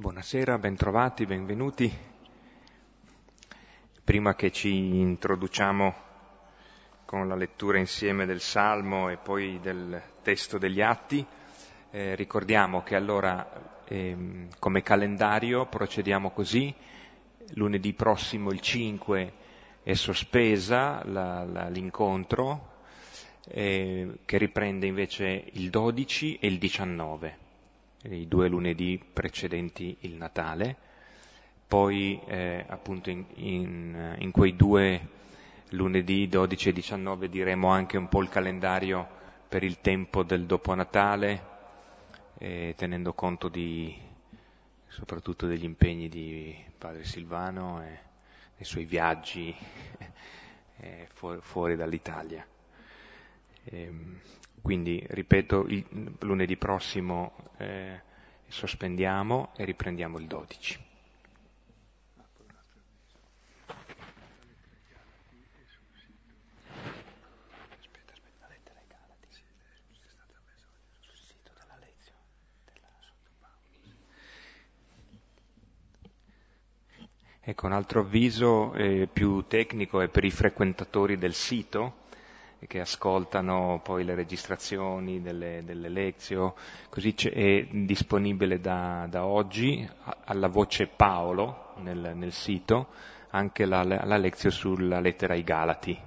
Buonasera, bentrovati, benvenuti. Prima che ci introduciamo con la lettura insieme del Salmo e poi del testo degli Atti, eh, ricordiamo che allora eh, come calendario procediamo così, lunedì prossimo il 5 è sospesa la, la, l'incontro, eh, che riprende invece il 12 e il 19 i due lunedì precedenti il Natale, poi eh, appunto in, in, in, quei due lunedì 12 e 19 diremo anche un po' il calendario per il tempo del dopo Natale, eh, tenendo conto di, soprattutto degli impegni di padre Silvano e dei suoi viaggi eh, fuori, fuori, dall'Italia. Ehm, quindi, ripeto, il lunedì prossimo eh, sospendiamo e riprendiamo il 12. Ecco, un altro avviso eh, più tecnico è per i frequentatori del sito che ascoltano poi le registrazioni delle, delle lezioni, così è disponibile da, da, oggi alla voce Paolo nel, nel sito anche la, la, lezione sulla lettera ai Galati,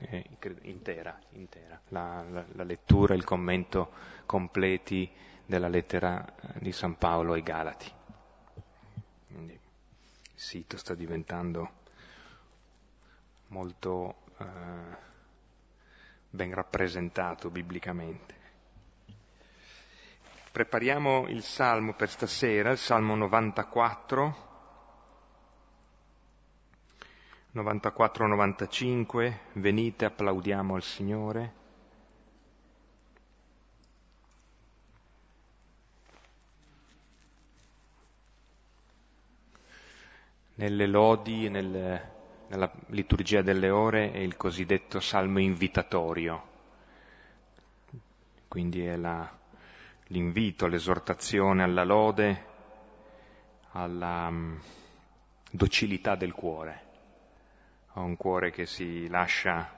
eh, intera, intera. La, la, la lettura e il commento completi della lettera di San Paolo ai Galati. Quindi il sito sta diventando molto eh, ben rappresentato biblicamente. Prepariamo il Salmo per stasera, il Salmo 94, 94-95, venite, applaudiamo al Signore. Nelle lodi, nel, nella liturgia delle ore è il cosiddetto salmo invitatorio, quindi è la, l'invito, l'esortazione alla lode, alla um, docilità del cuore, a un cuore che si lascia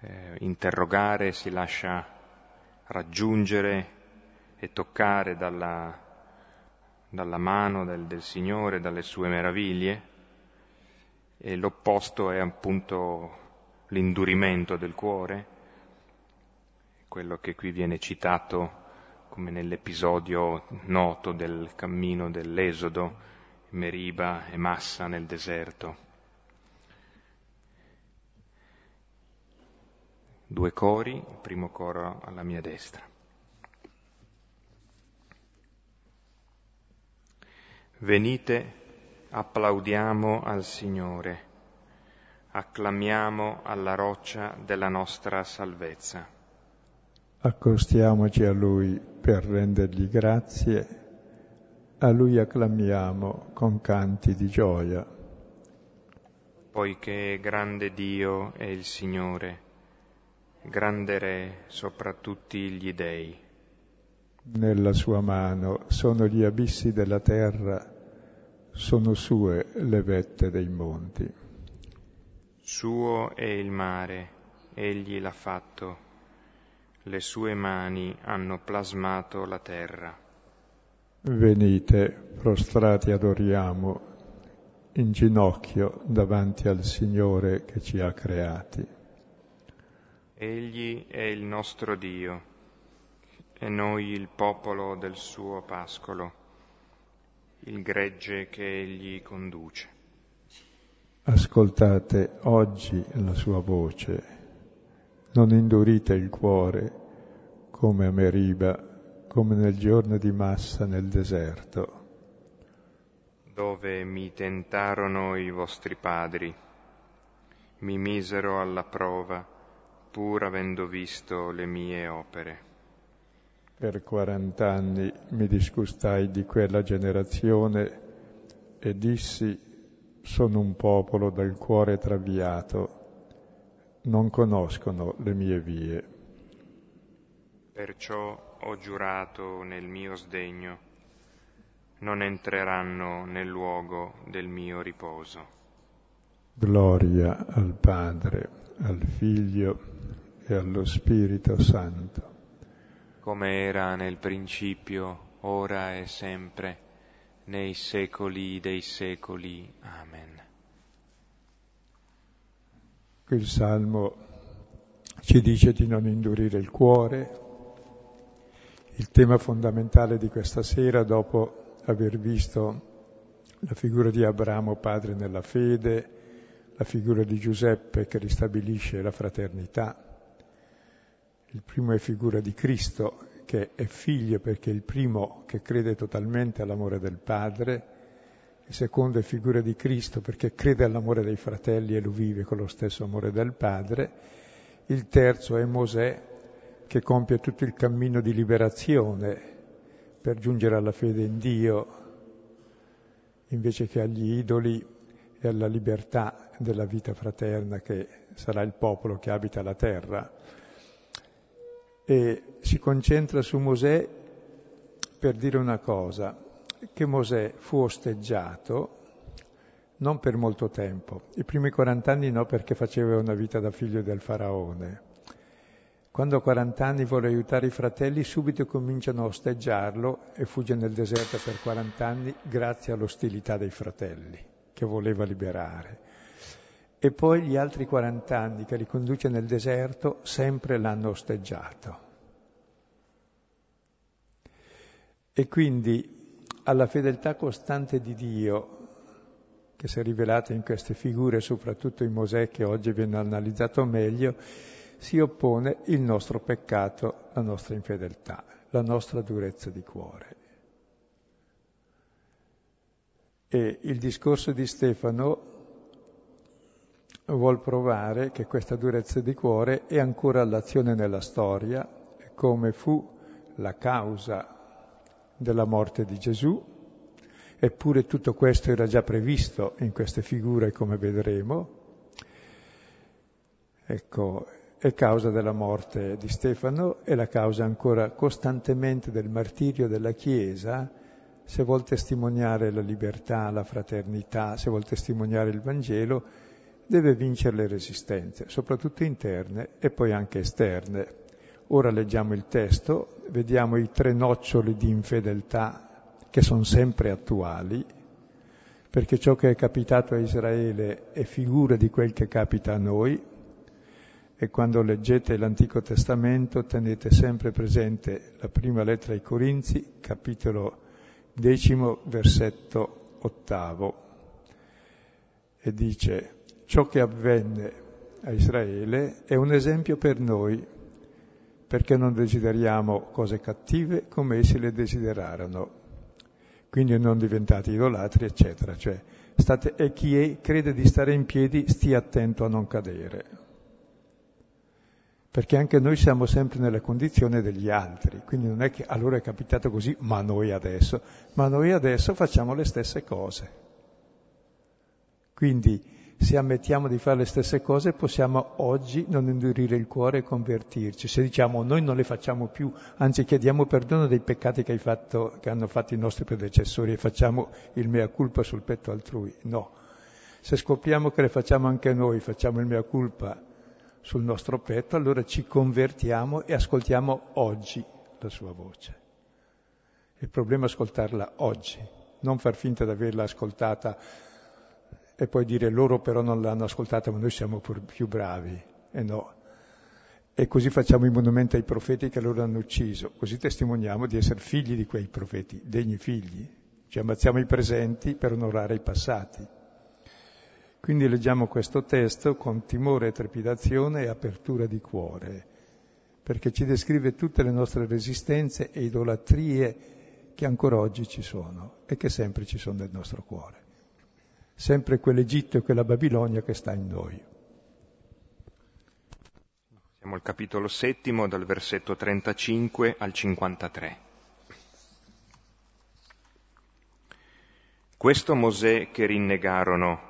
eh, interrogare, si lascia raggiungere e toccare dalla, dalla mano del, del Signore, dalle sue meraviglie e l'opposto è appunto l'indurimento del cuore, quello che qui viene citato come nell'episodio noto del cammino dell'Esodo, Meriba e Massa nel deserto. Due cori, il primo coro alla mia destra. Venite applaudiamo al Signore, acclamiamo alla roccia della nostra salvezza. Accostiamoci a Lui per rendergli grazie, a Lui acclamiamo con canti di gioia. Poiché grande Dio è il Signore, grande Re sopra tutti gli dei. Nella sua mano sono gli abissi della terra, sono sue le vette dei monti. Suo è il mare, egli l'ha fatto, le sue mani hanno plasmato la terra. Venite, prostrati adoriamo, in ginocchio davanti al Signore che ci ha creati. Egli è il nostro Dio e noi il popolo del suo pascolo il gregge che egli conduce. Ascoltate oggi la sua voce, non indurite il cuore come a Meriba, come nel giorno di massa nel deserto. Dove mi tentarono i vostri padri, mi misero alla prova, pur avendo visto le mie opere. Per quarant'anni mi disgustai di quella generazione e dissi sono un popolo dal cuore traviato, non conoscono le mie vie. Perciò ho giurato nel mio sdegno, non entreranno nel luogo del mio riposo. Gloria al Padre, al Figlio e allo Spirito Santo. Come era nel principio, ora e sempre, nei secoli dei secoli. Amen. Il Salmo ci dice di non indurire il cuore. Il tema fondamentale di questa sera, dopo aver visto la figura di Abramo padre nella fede, la figura di Giuseppe che ristabilisce la fraternità. Il primo è figura di Cristo che è figlio perché è il primo che crede totalmente all'amore del Padre, il secondo è figura di Cristo perché crede all'amore dei fratelli e lo vive con lo stesso amore del Padre, il terzo è Mosè che compie tutto il cammino di liberazione per giungere alla fede in Dio invece che agli idoli e alla libertà della vita fraterna che sarà il popolo che abita la terra. E si concentra su Mosè per dire una cosa, che Mosè fu osteggiato non per molto tempo, i primi 40 anni no perché faceva una vita da figlio del faraone, quando a 40 anni vuole aiutare i fratelli, subito cominciano a osteggiarlo e fugge nel deserto per 40 anni grazie all'ostilità dei fratelli che voleva liberare. E poi gli altri 40 anni che li conduce nel deserto sempre l'hanno osteggiato. E quindi alla fedeltà costante di Dio, che si è rivelata in queste figure, soprattutto in Mosè che oggi viene analizzato meglio, si oppone il nostro peccato, la nostra infedeltà, la nostra durezza di cuore. E il discorso di Stefano vuol provare che questa durezza di cuore è ancora all'azione nella storia, come fu la causa della morte di Gesù, eppure tutto questo era già previsto in queste figure, come vedremo. Ecco, è causa della morte di Stefano e la causa ancora costantemente del martirio della Chiesa, se vuol testimoniare la libertà, la fraternità, se vuol testimoniare il Vangelo, deve vincere le resistenze, soprattutto interne e poi anche esterne. Ora leggiamo il testo, vediamo i tre noccioli di infedeltà che sono sempre attuali, perché ciò che è capitato a Israele è figura di quel che capita a noi, e quando leggete l'Antico Testamento tenete sempre presente la prima lettera ai Corinzi, capitolo decimo, versetto ottavo, e dice ciò che avvenne a Israele è un esempio per noi, perché non desideriamo cose cattive come essi le desiderarono, quindi non diventate idolatri, eccetera. Cioè, state, e chi è, crede di stare in piedi stia attento a non cadere perché anche noi siamo sempre nella condizione degli altri, quindi non è che allora è capitato così, ma noi adesso, ma noi adesso facciamo le stesse cose. Quindi se ammettiamo di fare le stesse cose possiamo oggi non indurire il cuore e convertirci. Se diciamo noi non le facciamo più, anzi chiediamo perdono dei peccati che, fatto, che hanno fatto i nostri predecessori e facciamo il mea culpa sul petto altrui, no. Se scopriamo che le facciamo anche noi, facciamo il mea culpa sul nostro petto, allora ci convertiamo e ascoltiamo oggi la sua voce. Il problema è ascoltarla oggi, non far finta di averla ascoltata e poi dire loro però non l'hanno ascoltata ma noi siamo più bravi. E no. E così facciamo i monumenti ai profeti che loro hanno ucciso, così testimoniamo di essere figli di quei profeti, degni figli. Ci ammazziamo i presenti per onorare i passati. Quindi leggiamo questo testo con timore trepidazione e apertura di cuore, perché ci descrive tutte le nostre resistenze e idolatrie che ancora oggi ci sono e che sempre ci sono nel nostro cuore. Sempre quell'Egitto e quella Babilonia che sta in noi. Siamo al capitolo settimo, dal versetto 35 al 53. Questo Mosè che rinnegarono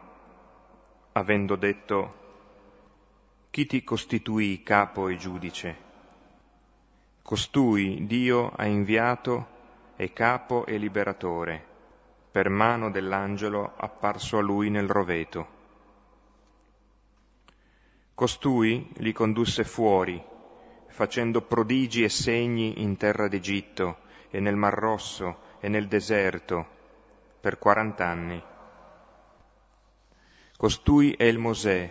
avendo detto, chi ti costituì capo e giudice? Costui Dio ha inviato è capo e liberatore, per mano dell'angelo apparso a lui nel roveto. Costui li condusse fuori, facendo prodigi e segni in terra d'Egitto e nel Mar Rosso e nel deserto per quarant'anni. Costui è il Mosè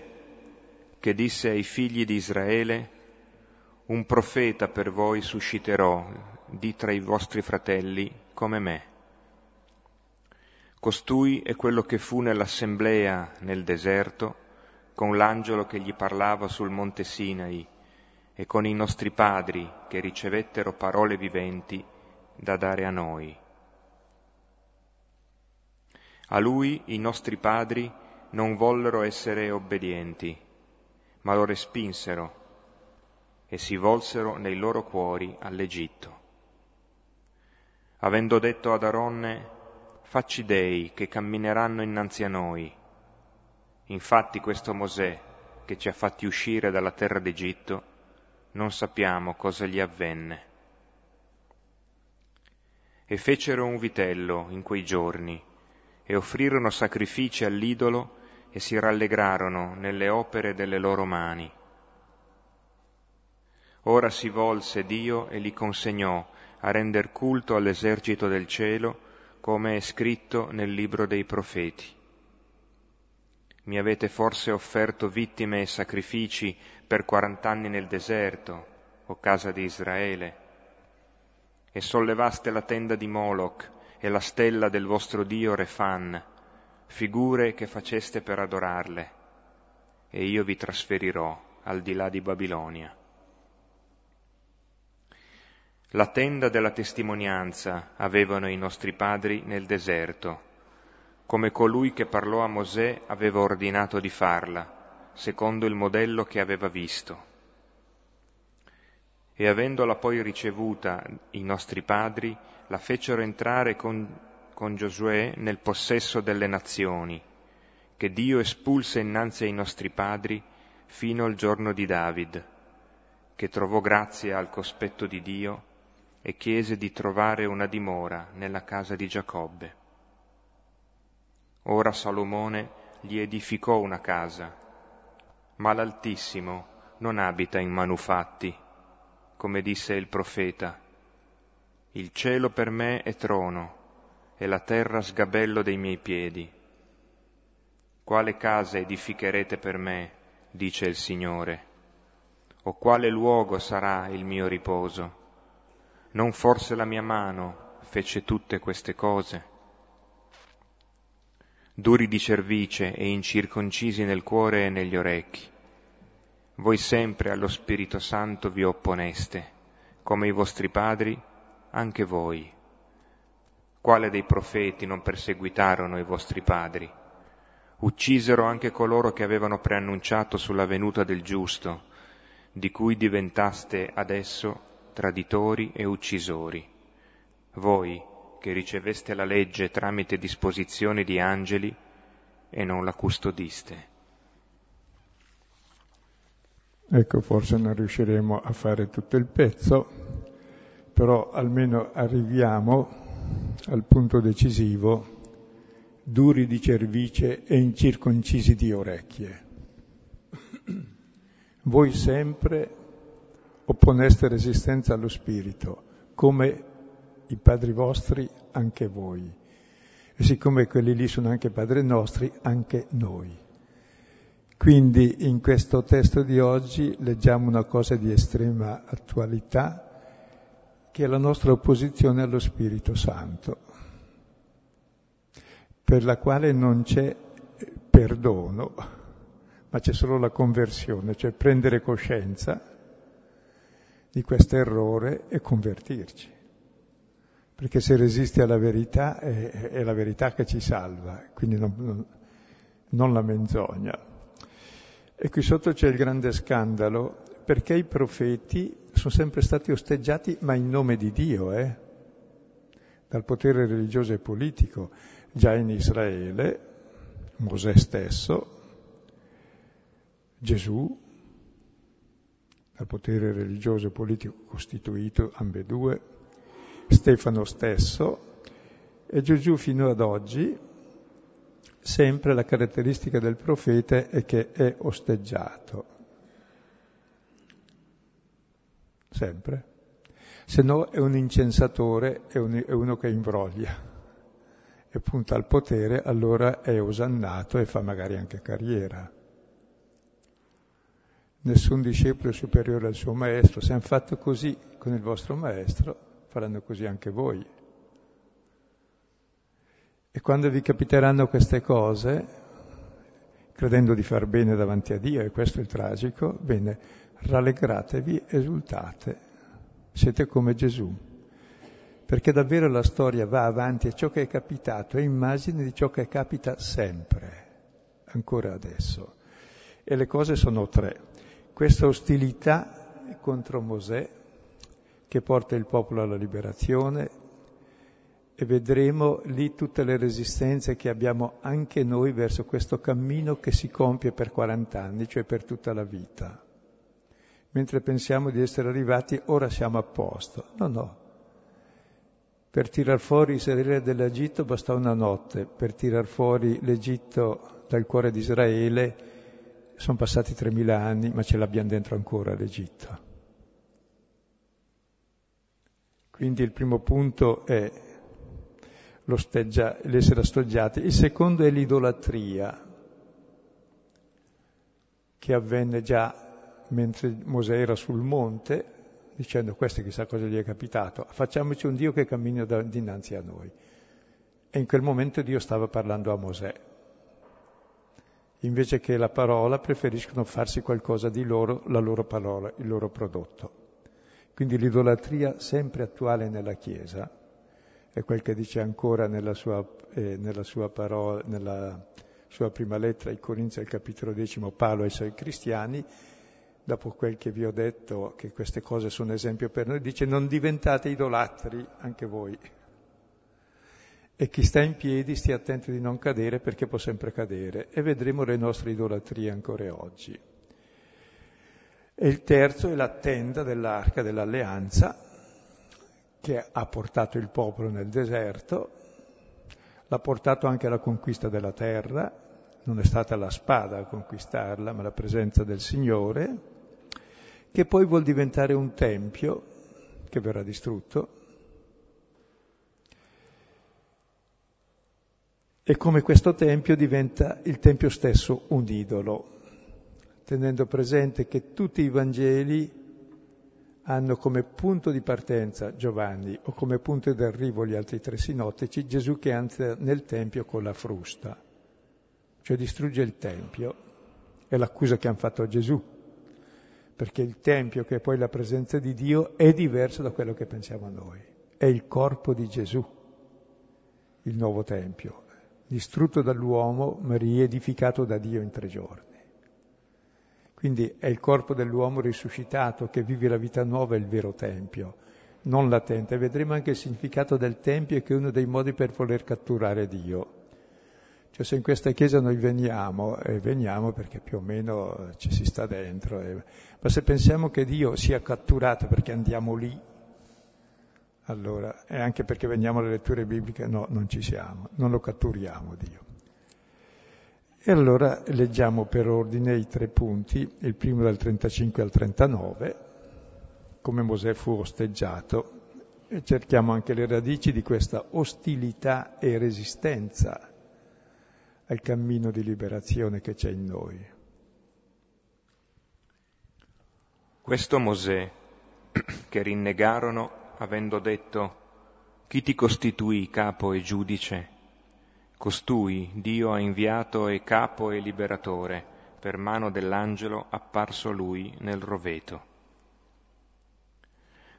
che disse ai figli di Israele, un profeta per voi susciterò di tra i vostri fratelli come me. Costui è quello che fu nell'assemblea nel deserto con l'angelo che gli parlava sul monte Sinai e con i nostri padri che ricevettero parole viventi da dare a noi. A lui i nostri padri non vollero essere obbedienti, ma lo respinsero e si volsero nei loro cuori all'Egitto. Avendo detto ad Aronne, facci dei che cammineranno innanzi a noi, Infatti questo Mosè, che ci ha fatti uscire dalla terra d'Egitto, non sappiamo cosa gli avvenne. E fecero un vitello in quei giorni, e offrirono sacrifici all'idolo e si rallegrarono nelle opere delle loro mani. Ora si volse Dio e li consegnò a render culto all'esercito del cielo, come è scritto nel libro dei profeti. Mi avete forse offerto vittime e sacrifici per quarant'anni nel deserto, o casa di Israele, e sollevaste la tenda di Moloch e la stella del vostro Dio Refan, figure che faceste per adorarle, e io vi trasferirò al di là di Babilonia. La tenda della testimonianza avevano i nostri padri nel deserto, come colui che parlò a Mosè aveva ordinato di farla, secondo il modello che aveva visto. E avendola poi ricevuta i nostri padri, la fecero entrare con, con Giosuè nel possesso delle nazioni, che Dio espulse innanzi ai nostri padri fino al giorno di David, che trovò grazia al cospetto di Dio e chiese di trovare una dimora nella casa di Giacobbe. Ora Salomone gli edificò una casa, ma l'Altissimo non abita in manufatti, come disse il profeta. Il cielo per me è trono e la terra sgabello dei miei piedi. Quale casa edificherete per me, dice il Signore, o quale luogo sarà il mio riposo? Non forse la mia mano fece tutte queste cose? duri di cervice e incirconcisi nel cuore e negli orecchi. Voi sempre allo Spirito Santo vi opponeste, come i vostri padri, anche voi. Quale dei profeti non perseguitarono i vostri padri? Uccisero anche coloro che avevano preannunciato sulla venuta del giusto, di cui diventaste adesso traditori e uccisori. Voi, che riceveste la legge tramite disposizioni di angeli e non la custodiste. Ecco, forse non riusciremo a fare tutto il pezzo, però almeno arriviamo al punto decisivo, duri di cervice e incirconcisi di orecchie. Voi sempre opponeste resistenza allo spirito, come i padri vostri, anche voi. E siccome quelli lì sono anche padri nostri, anche noi. Quindi in questo testo di oggi leggiamo una cosa di estrema attualità, che è la nostra opposizione allo Spirito Santo, per la quale non c'è perdono, ma c'è solo la conversione, cioè prendere coscienza di questo errore e convertirci perché se resisti alla verità è, è la verità che ci salva, quindi non, non, non, la menzogna. E qui sotto c'è il grande scandalo, perché i profeti sono sempre stati osteggiati, ma in nome di Dio, eh? dal potere religioso e politico, già in Israele, Mosè stesso, Gesù, dal potere religioso e politico costituito ambedue, Stefano stesso E Gesù fino ad oggi, sempre la caratteristica del profeta è che è osteggiato. Sempre. Se no è un incensatore, è, un, è uno che imbroglia e punta al potere, allora è osannato e fa magari anche carriera. Nessun discepolo è superiore al suo maestro. Se hanno fatto così con il vostro maestro, faranno così anche voi. E quando vi capiteranno queste cose, credendo di far bene davanti a Dio, e questo è il tragico, bene, rallegratevi, esultate, siete come Gesù. Perché davvero la storia va avanti e ciò che è capitato è immagine di ciò che capita sempre, ancora adesso. E le cose sono tre. Questa ostilità contro Mosè che porta il popolo alla liberazione, e vedremo lì tutte le resistenze che abbiamo anche noi verso questo cammino che si compie per 40 anni, cioè per tutta la vita. Mentre pensiamo di essere arrivati, ora siamo a posto. No, no. Per tirar fuori Israele dall'Egitto basta una notte, per tirar fuori l'Egitto dal cuore di Israele sono passati 3.000 anni, ma ce l'abbiamo dentro ancora l'Egitto. Quindi il primo punto è l'essere osteggiati. Il secondo è l'idolatria, che avvenne già mentre Mosè era sul monte, dicendo questo chissà cosa gli è capitato, facciamoci un Dio che cammina dinanzi a noi. E in quel momento Dio stava parlando a Mosè. Invece che la parola preferiscono farsi qualcosa di loro, la loro parola, il loro prodotto. Quindi l'idolatria sempre attuale nella Chiesa è quel che dice ancora nella sua, eh, nella sua, parola, nella sua prima lettera ai Corinzi al capitolo decimo Paolo ai suoi cristiani, dopo quel che vi ho detto che queste cose sono esempio per noi, dice non diventate idolatri anche voi. E chi sta in piedi stia attento di non cadere perché può sempre cadere e vedremo le nostre idolatrie ancora oggi. E il terzo è la tenda dell'arca dell'alleanza, che ha portato il popolo nel deserto, l'ha portato anche alla conquista della terra, non è stata la spada a conquistarla, ma la presenza del Signore, che poi vuol diventare un tempio che verrà distrutto. E come questo tempio diventa il tempio stesso un idolo, tenendo presente che tutti i Vangeli hanno come punto di partenza Giovanni o come punto d'arrivo gli altri tre sinottici Gesù che entra nel Tempio con la frusta, cioè distrugge il Tempio. È l'accusa che hanno fatto a Gesù, perché il Tempio, che è poi la presenza di Dio, è diverso da quello che pensiamo noi. È il corpo di Gesù, il nuovo Tempio, distrutto dall'uomo ma riedificato da Dio in tre giorni. Quindi è il corpo dell'uomo risuscitato che vive la vita nuova, il vero Tempio, non latente. Vedremo anche il significato del Tempio che è uno dei modi per voler catturare Dio. Cioè se in questa chiesa noi veniamo, e veniamo perché più o meno ci si sta dentro, e... ma se pensiamo che Dio sia catturato perché andiamo lì, allora, e anche perché veniamo alle letture bibliche, no, non ci siamo, non lo catturiamo Dio. E allora leggiamo per ordine i tre punti, il primo dal 35 al 39, come Mosè fu osteggiato, e cerchiamo anche le radici di questa ostilità e resistenza al cammino di liberazione che c'è in noi. Questo Mosè, che rinnegarono avendo detto, chi ti costituì capo e giudice? Costui Dio ha inviato e capo e liberatore, per mano dell'angelo apparso lui nel roveto.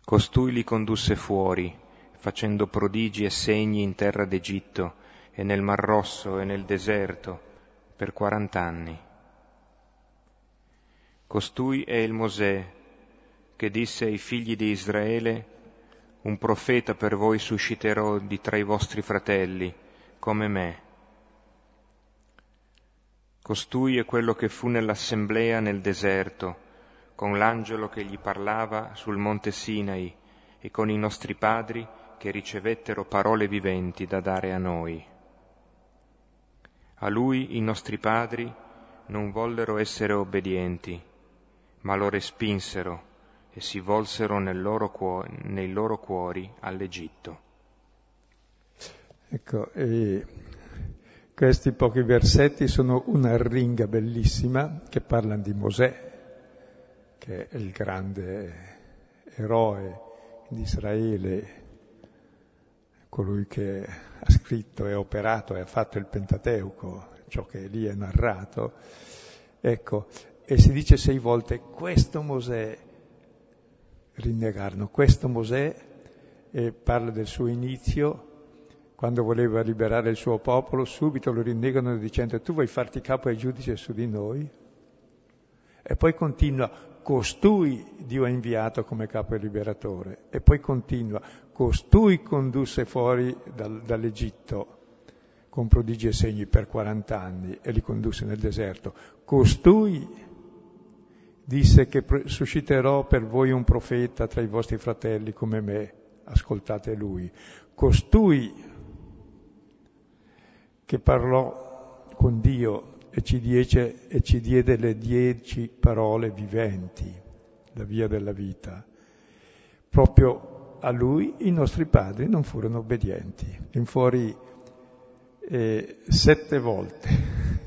Costui li condusse fuori, facendo prodigi e segni in terra d'Egitto e nel Mar Rosso e nel deserto per quarant'anni. Costui è il Mosè che disse ai figli di Israele, un profeta per voi susciterò di tra i vostri fratelli, come me. Costui è quello che fu nell'assemblea nel deserto, con l'angelo che gli parlava sul monte Sinai e con i nostri padri che ricevettero parole viventi da dare a noi. A lui i nostri padri non vollero essere obbedienti, ma lo respinsero e si volsero loro cuori, nei loro cuori all'Egitto. Ecco, questi pochi versetti sono una ringa bellissima che parlano di Mosè, che è il grande eroe di Israele, colui che ha scritto e operato e ha fatto il Pentateuco, ciò che lì è narrato. Ecco, e si dice sei volte questo Mosè rinnegarono, questo Mosè e parla del suo inizio, quando voleva liberare il suo popolo, subito lo rinnegano dicendo tu vuoi farti capo ai giudici su di noi? E poi continua, costui Dio ha inviato come capo e liberatore. E poi continua, costui condusse fuori dal, dall'Egitto con prodigi e segni per 40 anni e li condusse nel deserto. Costui disse che susciterò per voi un profeta tra i vostri fratelli come me, ascoltate lui. Costui che parlò con Dio e ci, diece, e ci diede le dieci parole viventi, la via della vita. Proprio a lui i nostri padri non furono obbedienti. In fuori eh, sette volte,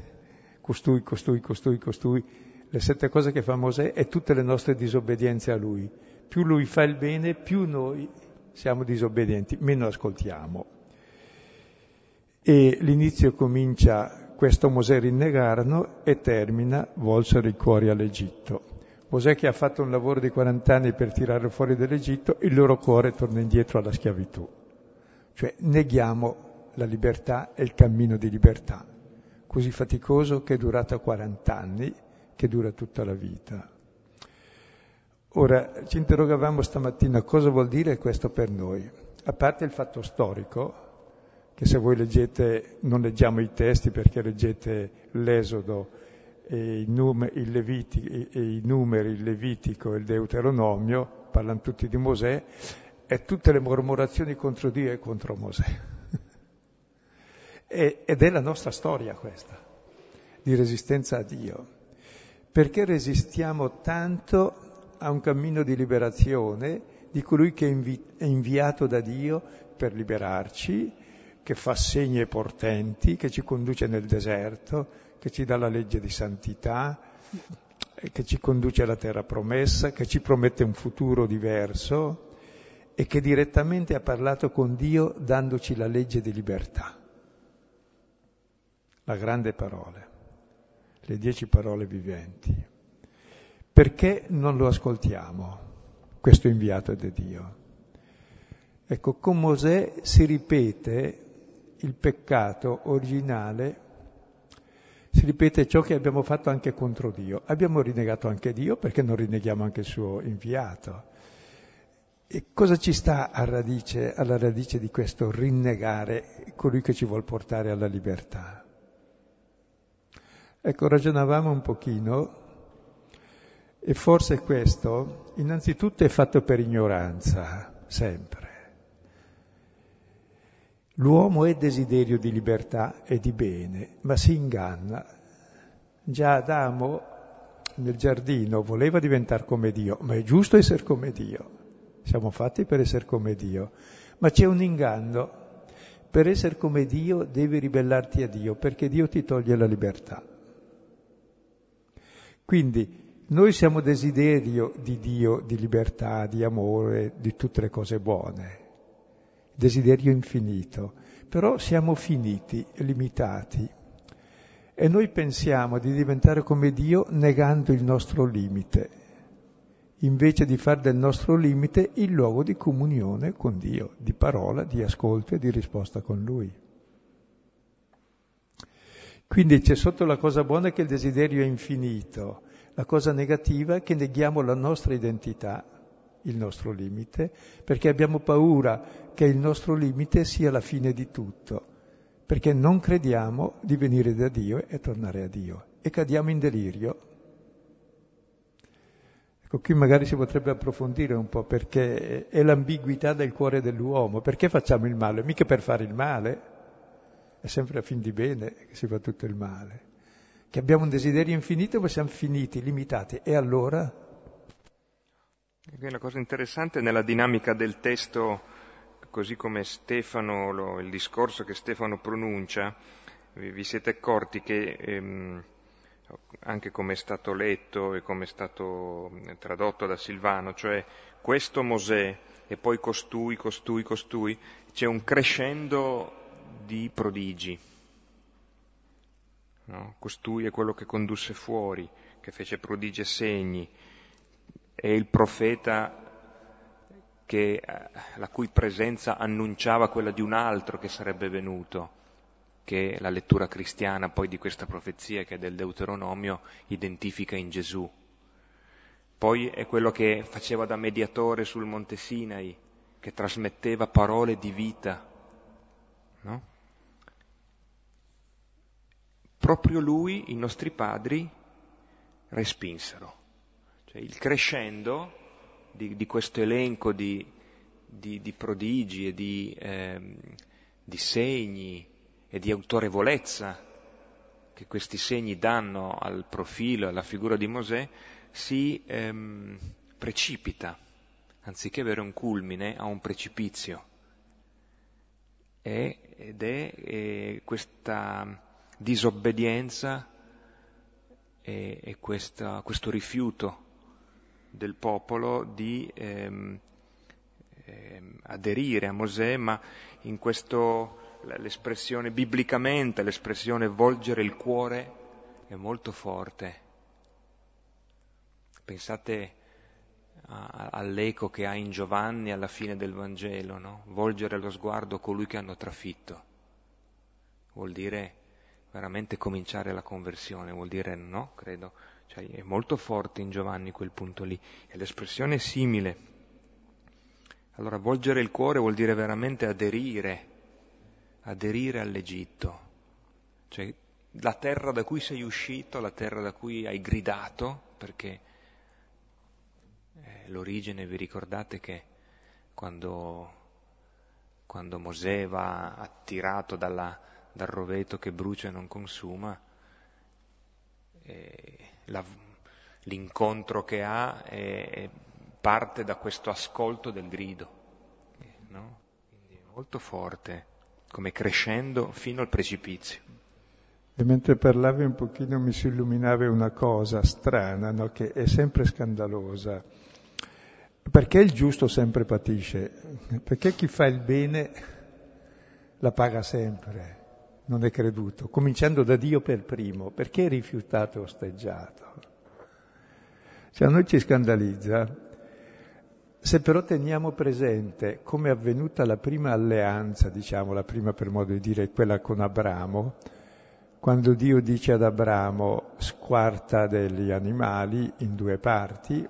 costui, costui, costui, costui, le sette cose che fa Mosè e tutte le nostre disobbedienze a lui. Più lui fa il bene, più noi siamo disobbedienti, meno ascoltiamo. E l'inizio comincia, questo Mosè rinnegarono e termina, volsero i cuori all'Egitto. Mosè che ha fatto un lavoro di 40 anni per tirare fuori dall'Egitto, il loro cuore torna indietro alla schiavitù. Cioè neghiamo la libertà e il cammino di libertà, così faticoso che è durato 40 anni, che dura tutta la vita. Ora, ci interrogavamo stamattina cosa vuol dire questo per noi. A parte il fatto storico, che se voi leggete, non leggiamo i testi perché leggete l'Esodo e i, num- il Leviti- e i numeri, il Levitico e il Deuteronomio, parlano tutti di Mosè, e tutte le mormorazioni contro Dio e contro Mosè. e, ed è la nostra storia questa, di resistenza a Dio. Perché resistiamo tanto a un cammino di liberazione di colui che è, invi- è inviato da Dio per liberarci, che fa segni e portenti, che ci conduce nel deserto, che ci dà la legge di santità, che ci conduce alla terra promessa, che ci promette un futuro diverso e che direttamente ha parlato con Dio dandoci la legge di libertà. La grande parola, le dieci parole viventi. Perché non lo ascoltiamo, questo inviato di Dio? Ecco, con Mosè si ripete il peccato originale si ripete ciò che abbiamo fatto anche contro Dio. Abbiamo rinnegato anche Dio perché non rinneghiamo anche il suo inviato. E cosa ci sta radice, alla radice di questo rinnegare colui che ci vuole portare alla libertà? Ecco, ragionavamo un pochino e forse questo innanzitutto è fatto per ignoranza, sempre. L'uomo è desiderio di libertà e di bene, ma si inganna. Già Adamo nel giardino voleva diventare come Dio, ma è giusto essere come Dio. Siamo fatti per essere come Dio. Ma c'è un inganno. Per essere come Dio devi ribellarti a Dio, perché Dio ti toglie la libertà. Quindi noi siamo desiderio di Dio, di libertà, di amore, di tutte le cose buone desiderio infinito, però siamo finiti, limitati. E noi pensiamo di diventare come Dio negando il nostro limite, invece di fare del nostro limite il luogo di comunione con Dio, di parola, di ascolto e di risposta con Lui. Quindi c'è sotto la cosa buona che il desiderio è infinito, la cosa negativa è che neghiamo la nostra identità il nostro limite, perché abbiamo paura che il nostro limite sia la fine di tutto, perché non crediamo di venire da Dio e tornare a Dio e cadiamo in delirio. Ecco, qui magari si potrebbe approfondire un po' perché è l'ambiguità del cuore dell'uomo. Perché facciamo il male? Mica per fare il male, è sempre a fin di bene che si fa tutto il male. Che abbiamo un desiderio infinito ma siamo finiti, limitati. E allora? Una cosa interessante nella dinamica del testo, così come Stefano, lo, il discorso che Stefano pronuncia, vi, vi siete accorti che... Ehm, anche come è stato letto e come è stato tradotto da Silvano, cioè questo Mosè e poi costui, costui, costui, c'è un crescendo di prodigi. No? Costui è quello che condusse fuori, che fece prodigi e segni, è il profeta che, eh, la cui presenza annunciava quella di un altro che sarebbe venuto che la lettura cristiana poi di questa profezia che è del Deuteronomio identifica in Gesù. Poi è quello che faceva da mediatore sul Monte Sinai, che trasmetteva parole di vita. No? Proprio lui, i nostri padri, respinsero. Cioè il crescendo di, di questo elenco di, di, di, prodigi e di, eh, di segni, e di autorevolezza che questi segni danno al profilo, alla figura di Mosè, si ehm, precipita, anziché avere un culmine, a un precipizio. E, ed è, è, questa disobbedienza e, e questa, questo rifiuto del popolo di ehm, ehm, aderire a Mosè, ma in questo l'espressione biblicamente, l'espressione volgere il cuore è molto forte. Pensate all'eco che ha in Giovanni alla fine del Vangelo, no? volgere lo sguardo a colui che hanno trafitto. Vuol dire veramente cominciare la conversione, vuol dire no, credo. Cioè, è molto forte in Giovanni quel punto lì. E l'espressione è simile. Allora, volgere il cuore vuol dire veramente aderire aderire all'Egitto, cioè la terra da cui sei uscito, la terra da cui hai gridato, perché eh, l'origine, vi ricordate che quando, quando Mosè va attirato dalla, dal roveto che brucia e non consuma, eh, la, l'incontro che ha è, parte da questo ascolto del grido, eh, no? Molto forte come crescendo fino al precipizio. E mentre parlavi un pochino mi si illuminava una cosa strana, no? che è sempre scandalosa. Perché il giusto sempre patisce? Perché chi fa il bene la paga sempre, non è creduto, cominciando da Dio per primo, perché è rifiutato e osteggiato. Cioè a noi ci scandalizza se però teniamo presente come è avvenuta la prima alleanza, diciamo la prima per modo di dire, quella con Abramo, quando Dio dice ad Abramo squarta degli animali in due parti,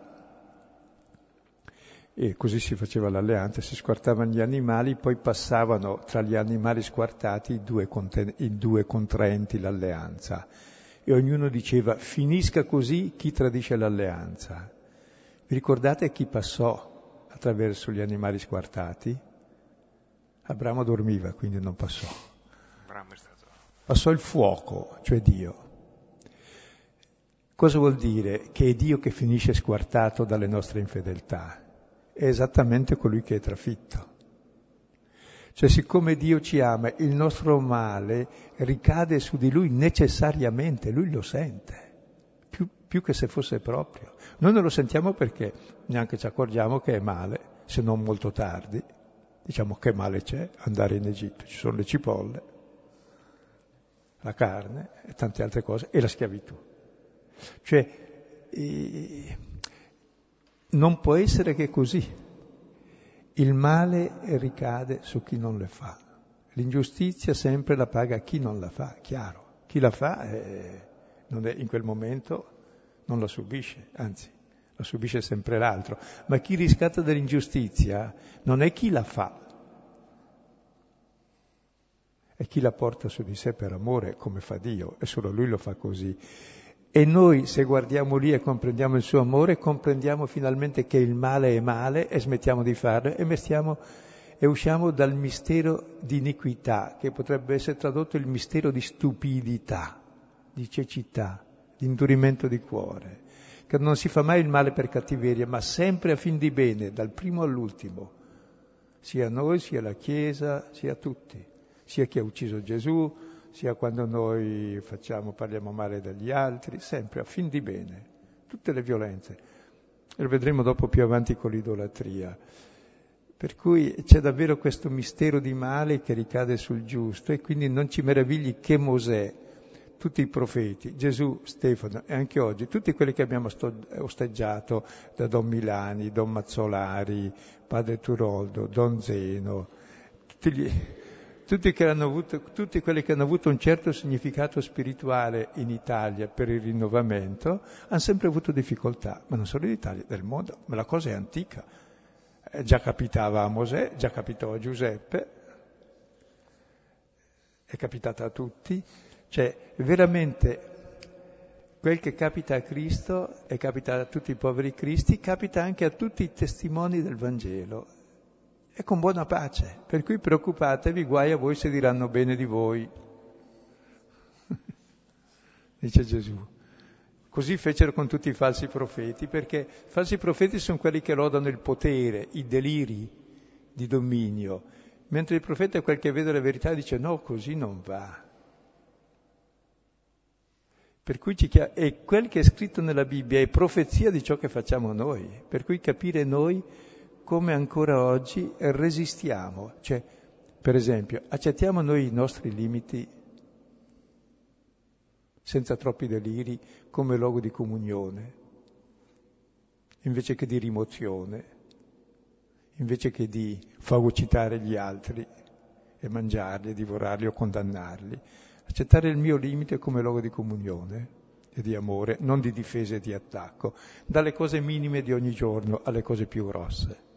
e così si faceva l'alleanza, si squartavano gli animali, poi passavano tra gli animali squartati i due, conten- i due contraenti l'alleanza. E ognuno diceva finisca così chi tradisce l'alleanza. Vi ricordate chi passò attraverso gli animali squartati. Abramo dormiva, quindi non passò. Passò il fuoco, cioè Dio. Cosa vuol dire? Che è Dio che finisce squartato dalle nostre infedeltà. È esattamente colui che è trafitto. Cioè, siccome Dio ci ama, il nostro male ricade su di Lui necessariamente, Lui lo sente più, più che se fosse proprio. Noi non lo sentiamo perché neanche ci accorgiamo che è male, se non molto tardi. Diciamo che male c'è andare in Egitto, ci sono le cipolle, la carne e tante altre cose, e la schiavitù. Cioè, eh, non può essere che così. Il male ricade su chi non le fa. L'ingiustizia sempre la paga chi non la fa, chiaro. Chi la fa è è, in quel momento non la subisce, anzi la subisce sempre l'altro. Ma chi riscatta dall'ingiustizia non è chi la fa, è chi la porta su di sé per amore, come fa Dio, e solo Lui lo fa così. E noi se guardiamo lì e comprendiamo il suo amore, comprendiamo finalmente che il male è male e smettiamo di farlo e, mettiamo, e usciamo dal mistero di iniquità, che potrebbe essere tradotto il mistero di stupidità, di cecità, di indurimento di cuore, che non si fa mai il male per cattiveria, ma sempre a fin di bene, dal primo all'ultimo, sia noi, sia la Chiesa, sia tutti, sia chi ha ucciso Gesù, sia quando noi facciamo, parliamo male degli altri, sempre a fin di bene, tutte le violenze. Lo vedremo dopo più avanti con l'idolatria. Per cui c'è davvero questo mistero di male che ricade sul giusto e quindi non ci meravigli che Mosè, tutti i profeti, Gesù, Stefano e anche oggi, tutti quelli che abbiamo osteggiato da Don Milani, Don Mazzolari, Padre Turoldo, Don Zeno, tutti gli, tutti, avuto, tutti, quelli che hanno avuto un certo significato spirituale in Italia per il rinnovamento hanno sempre avuto difficoltà, ma non solo in Italia, nel mondo, ma la cosa è antica. Eh, già capitava a Mosè, già capitò a Giuseppe, è capitata a tutti, cioè veramente quel che capita a Cristo e capita a tutti i poveri cristi, capita anche a tutti i testimoni del Vangelo e con buona pace. Per cui preoccupatevi, guai a voi se diranno bene di voi. Dice Gesù. Così fecero con tutti i falsi profeti, perché i falsi profeti sono quelli che lodano il potere, i deliri di dominio, mentre il profeta è quel che vede la verità e dice no, così non va. Per cui ci chiama, e quel che è scritto nella Bibbia è profezia di ciò che facciamo noi, per cui capire noi come ancora oggi resistiamo. Cioè, per esempio, accettiamo noi i nostri limiti senza troppi deliri come luogo di comunione, invece che di rimozione, invece che di fagocitare gli altri e mangiarli, divorarli o condannarli. Accettare il mio limite come luogo di comunione e di amore, non di difesa e di attacco, dalle cose minime di ogni giorno alle cose più grosse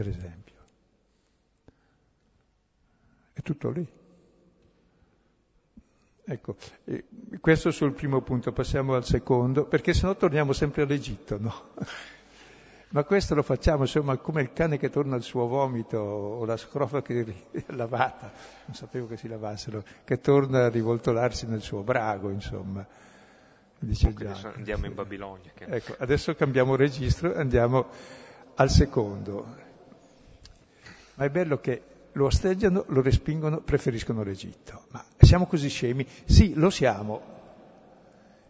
per esempio. È tutto lì. Ecco, questo sul primo punto, passiamo al secondo, perché sennò torniamo sempre all'Egitto, no? Ma questo lo facciamo, insomma, come il cane che torna al suo vomito o la scrofa che è lavata, non sapevo che si lavassero, che torna a rivoltolarsi nel suo brago, insomma. Dice adesso andiamo in Babilonia. Che... Ecco, adesso cambiamo registro, andiamo al secondo ma è bello che lo osteggiano, lo respingono, preferiscono l'Egitto. Ma siamo così scemi? Sì, lo siamo.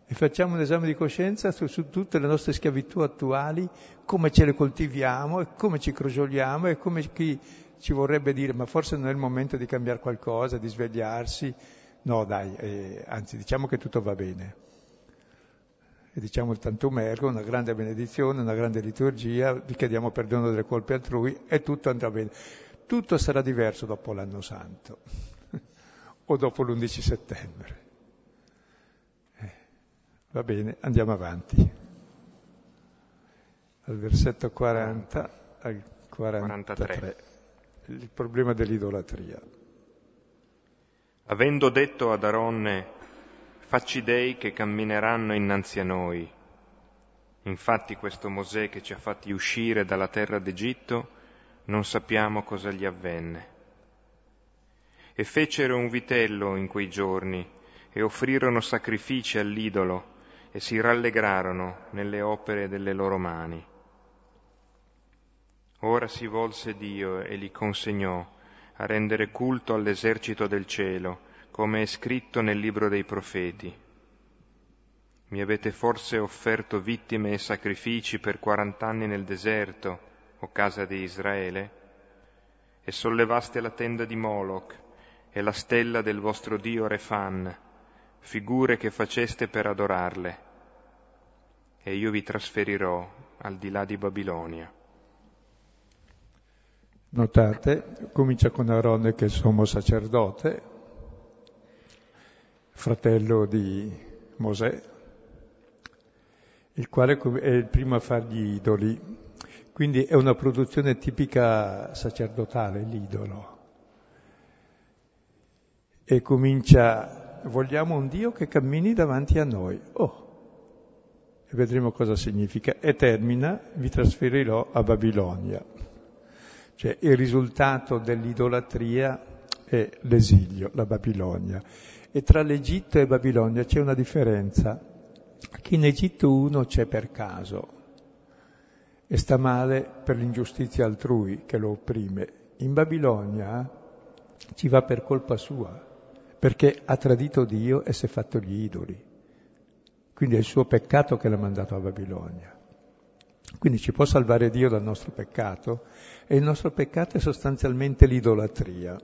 E facciamo un esame di coscienza su, su tutte le nostre schiavitù attuali, come ce le coltiviamo e come ci crogioliamo e come chi ci vorrebbe dire ma forse non è il momento di cambiare qualcosa, di svegliarsi. No, dai, eh, anzi diciamo che tutto va bene. E diciamo il tantum ergo, una grande benedizione, una grande liturgia, vi chiediamo perdono delle colpe altrui e tutto andrà bene tutto sarà diverso dopo l'anno santo o dopo l'11 settembre. Eh, va bene, andiamo avanti. Al versetto 40 al 43, 43. il problema dell'idolatria. Avendo detto ad Aronne, facci dei che cammineranno innanzi a noi. Infatti questo Mosè che ci ha fatti uscire dalla terra d'Egitto, non sappiamo cosa gli avvenne. E fecero un vitello in quei giorni e offrirono sacrifici all'idolo e si rallegrarono nelle opere delle loro mani. Ora si volse Dio e li consegnò a rendere culto all'esercito del cielo, come è scritto nel libro dei profeti. Mi avete forse offerto vittime e sacrifici per quarant'anni nel deserto, o casa di Israele, e sollevaste la tenda di Moloch e la stella del vostro dio Refan, figure che faceste per adorarle, e io vi trasferirò al di là di Babilonia. Notate, comincia con Aaron che è il sommo sacerdote, fratello di Mosè, il quale è il primo a fargli idoli quindi è una produzione tipica sacerdotale, l'idolo. E comincia vogliamo un Dio che cammini davanti a noi. Oh, e vedremo cosa significa. E termina, vi trasferirò a Babilonia. Cioè il risultato dell'idolatria è l'esilio, la Babilonia. E tra l'Egitto e Babilonia c'è una differenza, che in Egitto uno c'è per caso e sta male per l'ingiustizia altrui che lo opprime. In Babilonia ci va per colpa sua, perché ha tradito Dio e si è fatto gli idoli. Quindi è il suo peccato che l'ha mandato a Babilonia. Quindi ci può salvare Dio dal nostro peccato e il nostro peccato è sostanzialmente l'idolatria.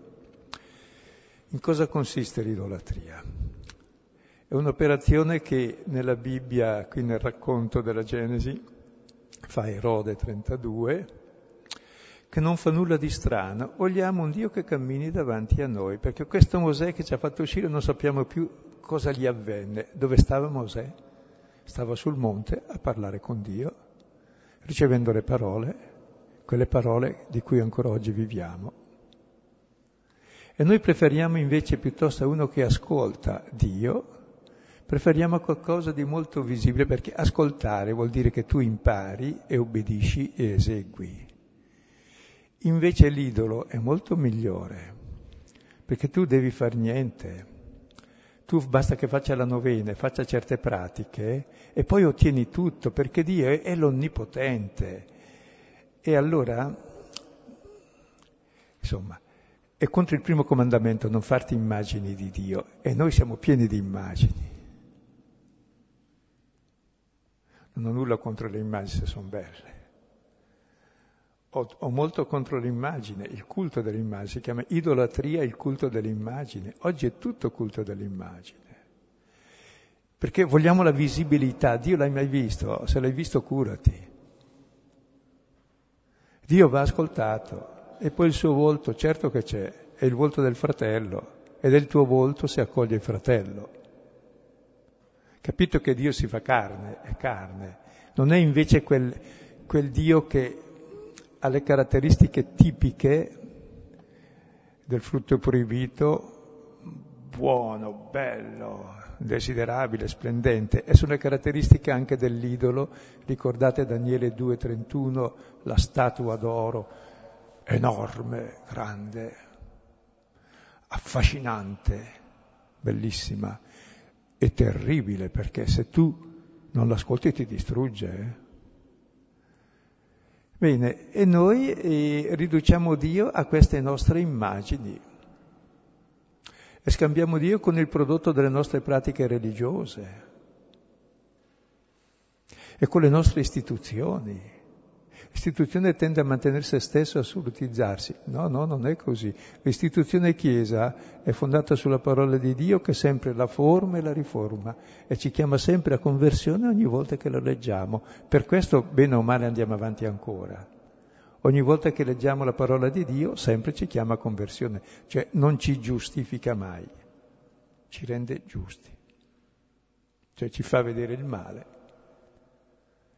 In cosa consiste l'idolatria? È un'operazione che nella Bibbia, qui nel racconto della Genesi, fa Erode 32, che non fa nulla di strano. Vogliamo un Dio che cammini davanti a noi, perché questo Mosè che ci ha fatto uscire non sappiamo più cosa gli avvenne. Dove stava Mosè? Stava sul monte a parlare con Dio, ricevendo le parole, quelle parole di cui ancora oggi viviamo. E noi preferiamo invece piuttosto a uno che ascolta Dio, preferiamo qualcosa di molto visibile perché ascoltare vuol dire che tu impari e obbedisci e esegui. Invece l'idolo è molto migliore, perché tu devi far niente. Tu basta che faccia la novena, faccia certe pratiche e poi ottieni tutto, perché Dio è, è l'onnipotente. E allora, insomma, è contro il primo comandamento non farti immagini di Dio e noi siamo pieni di immagini. Non ho nulla contro le immagini se sono belle. Ho, ho, molto contro l'immagine, il culto dell'immagine, si chiama idolatria il culto dell'immagine. Oggi è tutto culto dell'immagine. Perché vogliamo la visibilità. Dio l'hai mai visto? Se l'hai visto curati. Dio va ascoltato e poi il suo volto, certo che c'è, è il volto del fratello e del tuo volto si accoglie il fratello. Capito che Dio si fa carne, è carne, non è invece quel, quel Dio che ha le caratteristiche tipiche del frutto proibito, buono, bello, desiderabile, splendente, e sono le caratteristiche anche dell'idolo. Ricordate Daniele 2,31, la statua d'oro enorme, grande, affascinante, bellissima e terribile perché se tu non l'ascolti ti distrugge. Eh? Bene, e noi eh, riduciamo Dio a queste nostre immagini e scambiamo Dio con il prodotto delle nostre pratiche religiose e con le nostre istituzioni. L'istituzione tende a mantenere se stesso, a assolutizzarsi. No, no, non è così. L'istituzione Chiesa è fondata sulla parola di Dio che è sempre la forma e la riforma e ci chiama sempre a conversione ogni volta che la leggiamo. Per questo, bene o male, andiamo avanti ancora. Ogni volta che leggiamo la parola di Dio, sempre ci chiama a conversione, cioè non ci giustifica mai, ci rende giusti, cioè ci fa vedere il male,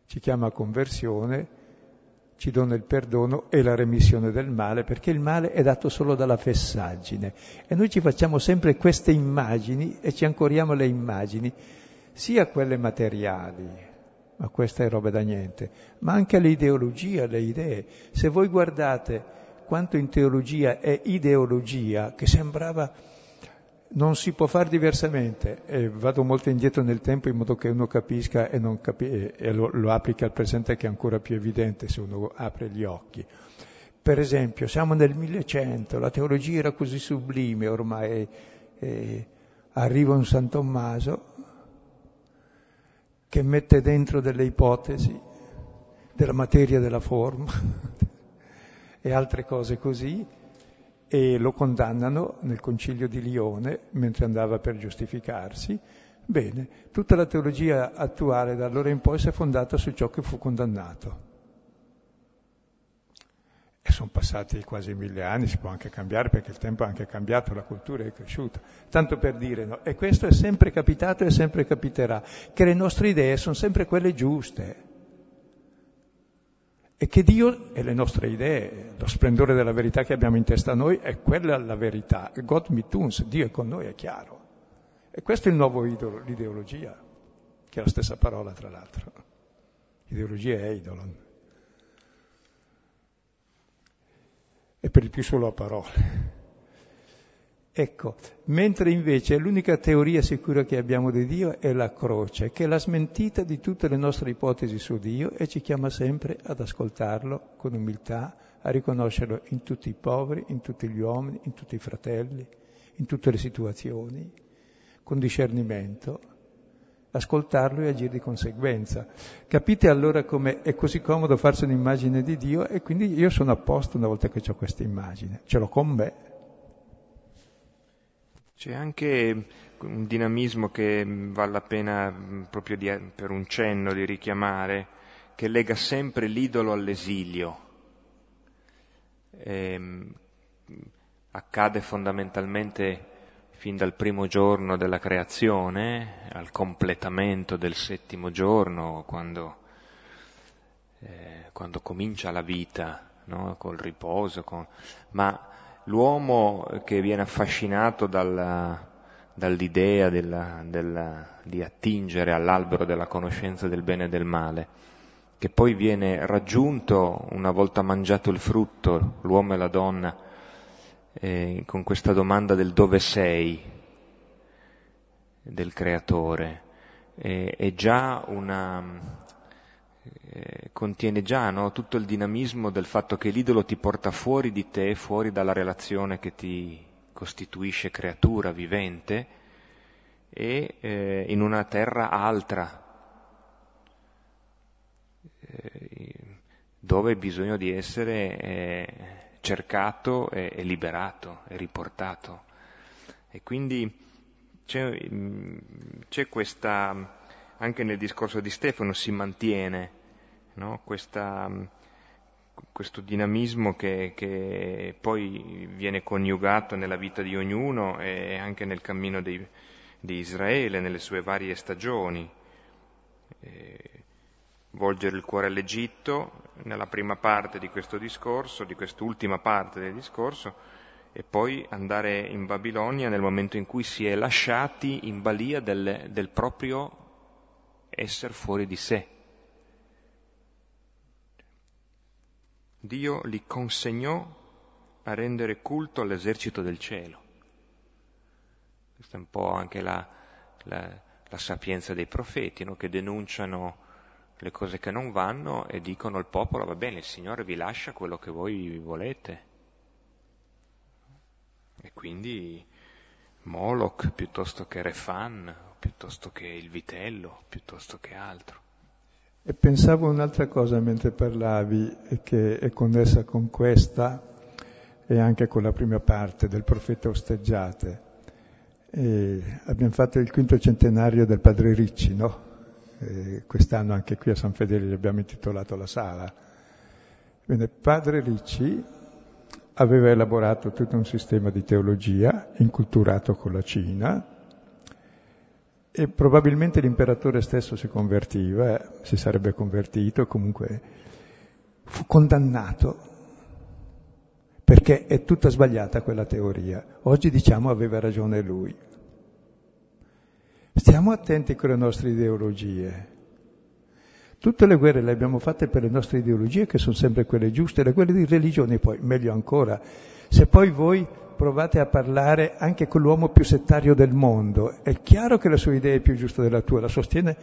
ci chiama a conversione ci dona il perdono e la remissione del male, perché il male è dato solo dalla fessaggine. E noi ci facciamo sempre queste immagini e ci ancoriamo le immagini, sia quelle materiali, ma questa è roba da niente, ma anche le ideologie, le idee. Se voi guardate quanto in teologia è ideologia, che sembrava non si può fare diversamente e vado molto indietro nel tempo in modo che uno capisca e, capi- e lo, lo applica al presente che è ancora più evidente se uno apre gli occhi. Per esempio, siamo nel 1100, la teologia era così sublime ormai, eh, arriva un San Tommaso che mette dentro delle ipotesi della materia della forma e altre cose così, e lo condannano nel concilio di Lione mentre andava per giustificarsi. Bene, tutta la teologia attuale da allora in poi si è fondata su ciò che fu condannato. E sono passati quasi mille anni, si può anche cambiare perché il tempo è anche cambiato, la cultura è cresciuta. Tanto per dire, no? E questo è sempre capitato e sempre capiterà, che le nostre idee sono sempre quelle giuste e che Dio e le nostre idee, lo splendore della verità che abbiamo in testa noi, è quella la verità. God mit uns, Dio è con noi, è chiaro. E questo è il nuovo idolo, l'ideologia, che è la stessa parola tra l'altro. Ideologia è idolon. E per il più solo a parole. Ecco, mentre invece l'unica teoria sicura che abbiamo di Dio è la croce, che è la smentita di tutte le nostre ipotesi su Dio e ci chiama sempre ad ascoltarlo con umiltà, a riconoscerlo in tutti i poveri, in tutti gli uomini, in tutti i fratelli, in tutte le situazioni, con discernimento, ascoltarlo e agire di conseguenza. Capite allora come è così comodo farsi un'immagine di Dio? E quindi io sono a posto una volta che ho questa immagine, ce l'ho con me c'è anche un dinamismo che vale la pena proprio di, per un cenno di richiamare, che lega sempre l'idolo all'esilio. E, ehm, accade fondamentalmente fin dal primo giorno della creazione, al completamento del settimo giorno, quando, eh, quando comincia la vita, no? col riposo, con... ma l'uomo che viene affascinato dalla, dall'idea della, della, di attingere all'albero della conoscenza del bene e del male, che poi viene raggiunto una volta mangiato il frutto, l'uomo e la donna, eh, con questa domanda del dove sei? del creatore, eh, è già una, eh, contiene già no, tutto il dinamismo del fatto che l'idolo ti porta fuori di te, fuori dalla relazione che ti costituisce creatura vivente e eh, in una terra altra, eh, dove hai bisogno di essere eh, cercato e, e, liberato e riportato. E quindi c'è, mm, c'è questa, anche nel discorso di Stefano si mantiene no? Questa, questo dinamismo che, che, poi viene coniugato nella vita di ognuno e anche nel cammino di, di Israele, nelle sue varie stagioni. E volgere il cuore all'Egitto nella prima parte di questo discorso, di quest'ultima parte del discorso, e poi andare in Babilonia nel momento in cui si è lasciati in balia del, del proprio essere fuori di sé. Dio li consegnò a rendere culto all'esercito del cielo. Questa è un po' anche la, la, la sapienza dei profeti, no? che denunciano le cose che non vanno e dicono al popolo, va bene, il Signore vi lascia quello che voi volete. E quindi Moloch piuttosto che Refan, piuttosto che il vitello, piuttosto che altro. E pensavo un'altra cosa mentre parlavi, che è connessa con questa e anche con la prima parte del profeta osteggiate. E abbiamo fatto il quinto centenario del padre Ricci, no? E quest'anno anche qui a San Fedele gli abbiamo intitolato la sala. Bene, padre Ricci aveva elaborato tutto un sistema di teologia inculturato con la Cina, e probabilmente l'imperatore stesso si convertiva, eh, si sarebbe convertito, comunque fu condannato perché è tutta sbagliata quella teoria. Oggi diciamo aveva ragione lui. Stiamo attenti con le nostre ideologie. Tutte le guerre le abbiamo fatte per le nostre ideologie, che sono sempre quelle giuste, le guerre di religione poi, meglio ancora. Se poi voi provate a parlare anche con l'uomo più settario del mondo. È chiaro che la sua idea è più giusta della tua, la sostiene,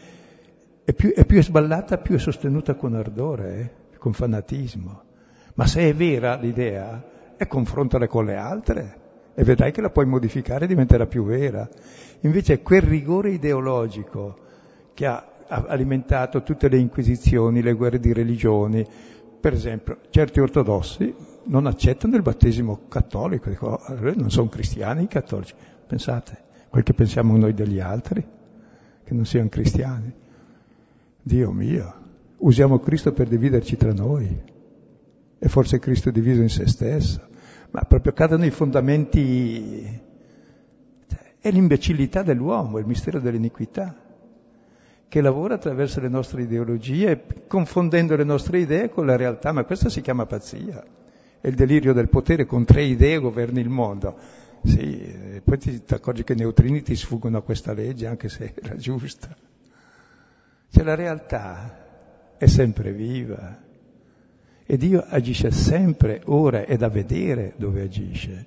è più, è più sballata, più è sostenuta con ardore, eh? con fanatismo. Ma se è vera l'idea, e confrontala con le altre e vedrai che la puoi modificare e diventerà più vera. Invece quel rigore ideologico che ha alimentato tutte le inquisizioni, le guerre di religioni, per esempio, certi ortodossi non accettano il battesimo cattolico, dico, non sono cristiani i cattolici. Pensate, quel che pensiamo noi degli altri, che non siano cristiani. Dio mio, usiamo Cristo per dividerci tra noi. E forse Cristo è diviso in se stesso. Ma proprio cadono i fondamenti... È l'imbecillità dell'uomo, il mistero dell'iniquità che lavora attraverso le nostre ideologie, confondendo le nostre idee con la realtà, ma questo si chiama pazzia. È il delirio del potere con tre idee governi il mondo. Sì, poi ti accorgi che i neutrini ti sfuggono a questa legge, anche se era giusta. Cioè la realtà è sempre viva e Dio agisce sempre, ora, è da vedere dove agisce.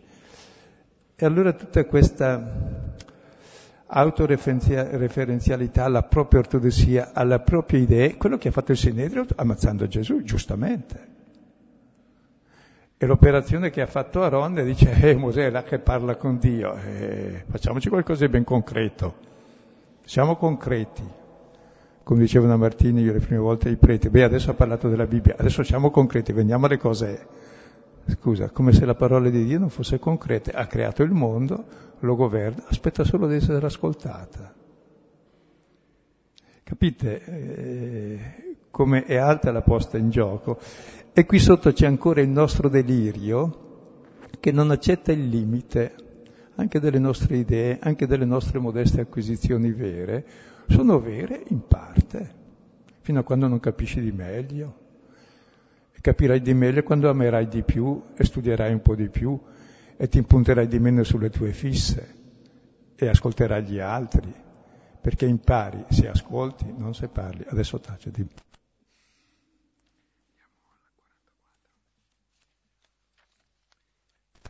E allora tutta questa autoreferenzialità alla propria ortodossia, alla propria idea, quello che ha fatto il Sinedrio ammazzando Gesù, giustamente. E l'operazione che ha fatto Aaron dice, eh, Mosè è là che parla con Dio, eh, facciamoci qualcosa di ben concreto, siamo concreti. Come dicevano Martini io le prime volte ai preti, beh adesso ha parlato della Bibbia, adesso siamo concreti, veniamo alle cose, scusa, come se la parola di Dio non fosse concreta, ha creato il mondo, lo governa, aspetta solo di essere ascoltata. Capite eh, come è alta la posta in gioco? E qui sotto c'è ancora il nostro delirio che non accetta il limite anche delle nostre idee, anche delle nostre modeste acquisizioni vere, sono vere in parte, fino a quando non capisci di meglio. E capirai di meglio quando amerai di più e studierai un po' di più e ti impunterai di meno sulle tue fisse e ascolterai gli altri, perché impari se ascolti, non se parli. Adesso taceti.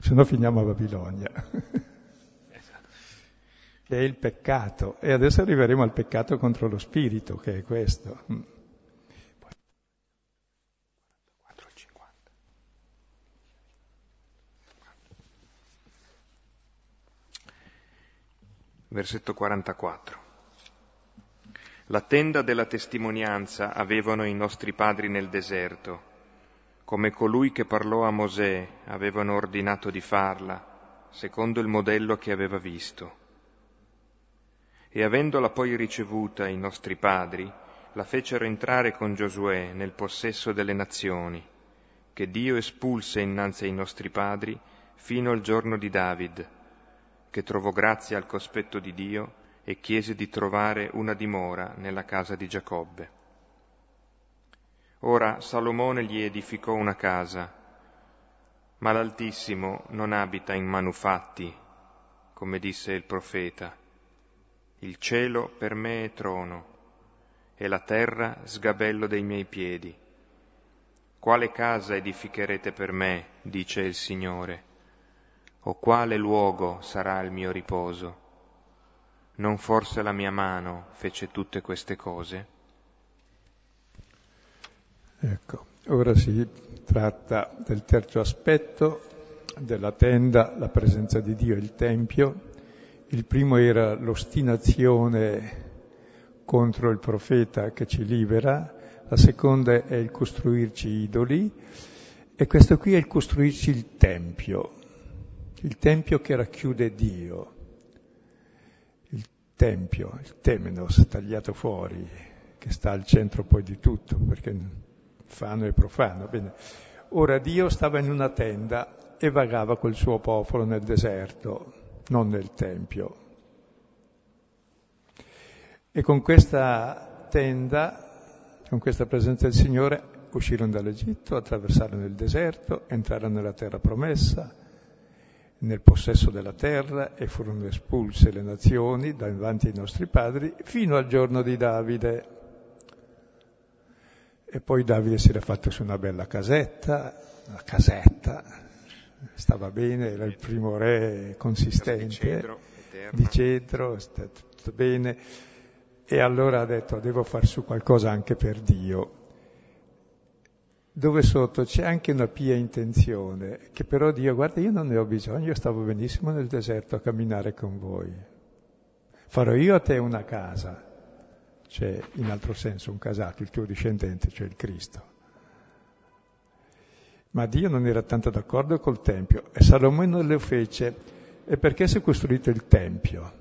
Se no finiamo a Babilonia. Esatto. che è il peccato. E adesso arriveremo al peccato contro lo spirito, che è questo. Mm. Versetto 44. La tenda della testimonianza avevano i nostri padri nel deserto come colui che parlò a Mosè avevano ordinato di farla, secondo il modello che aveva visto. E avendola poi ricevuta i nostri padri, la fecero entrare con Giosuè nel possesso delle nazioni, che Dio espulse innanzi ai nostri padri fino al giorno di David, che trovò grazia al cospetto di Dio e chiese di trovare una dimora nella casa di Giacobbe. Ora Salomone gli edificò una casa, ma l'Altissimo non abita in manufatti, come disse il profeta. Il cielo per me è trono e la terra sgabello dei miei piedi. Quale casa edificherete per me, dice il Signore, o quale luogo sarà il mio riposo? Non forse la mia mano fece tutte queste cose? Ecco, ora si tratta del terzo aspetto della tenda, la presenza di Dio e il Tempio. Il primo era l'ostinazione contro il profeta che ci libera, la seconda è il costruirci idoli e questo qui è il costruirci il Tempio, il Tempio che racchiude Dio, il Tempio, il Temenos tagliato fuori, che sta al centro poi di tutto, perché fano e profano. Bene. Ora Dio stava in una tenda e vagava col suo popolo nel deserto, non nel Tempio. E con questa tenda, con questa presenza del Signore, uscirono dall'Egitto, attraversarono il deserto, entrarono nella terra promessa, nel possesso della terra e furono espulse le nazioni davanti ai nostri padri fino al giorno di Davide. E poi Davide si era fatto su una bella casetta, una casetta, stava bene, era il primo re consistente, di cedro, di cedro sta tutto bene. E allora ha detto, devo far su qualcosa anche per Dio. Dove sotto c'è anche una pia intenzione, che però Dio, guarda, io non ne ho bisogno, io stavo benissimo nel deserto a camminare con voi. Farò io a te una casa, c'è in altro senso un casato, il tuo discendente, cioè il Cristo. Ma Dio non era tanto d'accordo col Tempio e Salomone non lo fece. E perché si è costruito il Tempio?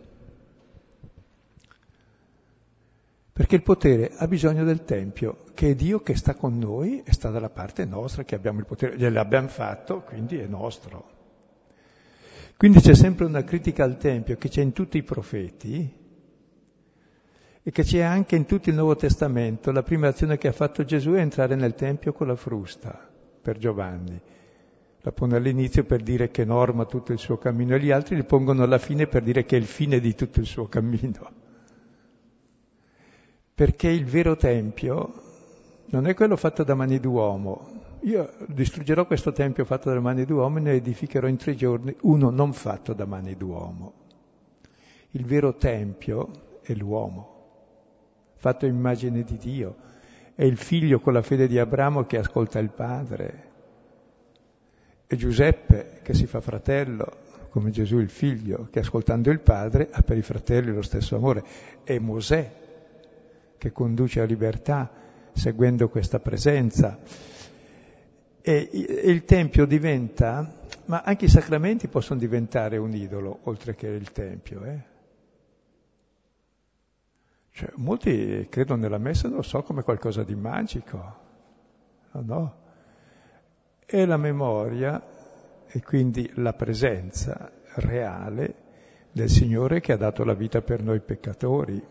Perché il potere ha bisogno del Tempio, che è Dio che sta con noi e sta dalla parte nostra, che abbiamo il potere, gliel'abbiamo fatto, quindi è nostro. Quindi c'è sempre una critica al Tempio che c'è in tutti i profeti, e che c'è anche in tutto il Nuovo Testamento. La prima azione che ha fatto Gesù è entrare nel Tempio con la frusta per Giovanni. La pone all'inizio per dire che norma tutto il suo cammino e gli altri li pongono alla fine per dire che è il fine di tutto il suo cammino. Perché il vero Tempio non è quello fatto da mani d'uomo. Io distruggerò questo Tempio fatto da mani d'uomo e ne edificherò in tre giorni uno non fatto da mani d'uomo. Il vero Tempio è l'uomo, fatto immagine di Dio. È il figlio con la fede di Abramo che ascolta il padre. È Giuseppe che si fa fratello, come Gesù il figlio, che ascoltando il padre ha per i fratelli lo stesso amore. È Mosè che conduce a libertà seguendo questa presenza. E il Tempio diventa, ma anche i sacramenti possono diventare un idolo, oltre che il Tempio. Eh? Cioè, molti credono nella messa, non lo so, come qualcosa di magico. No. È la memoria e quindi la presenza reale del Signore che ha dato la vita per noi peccatori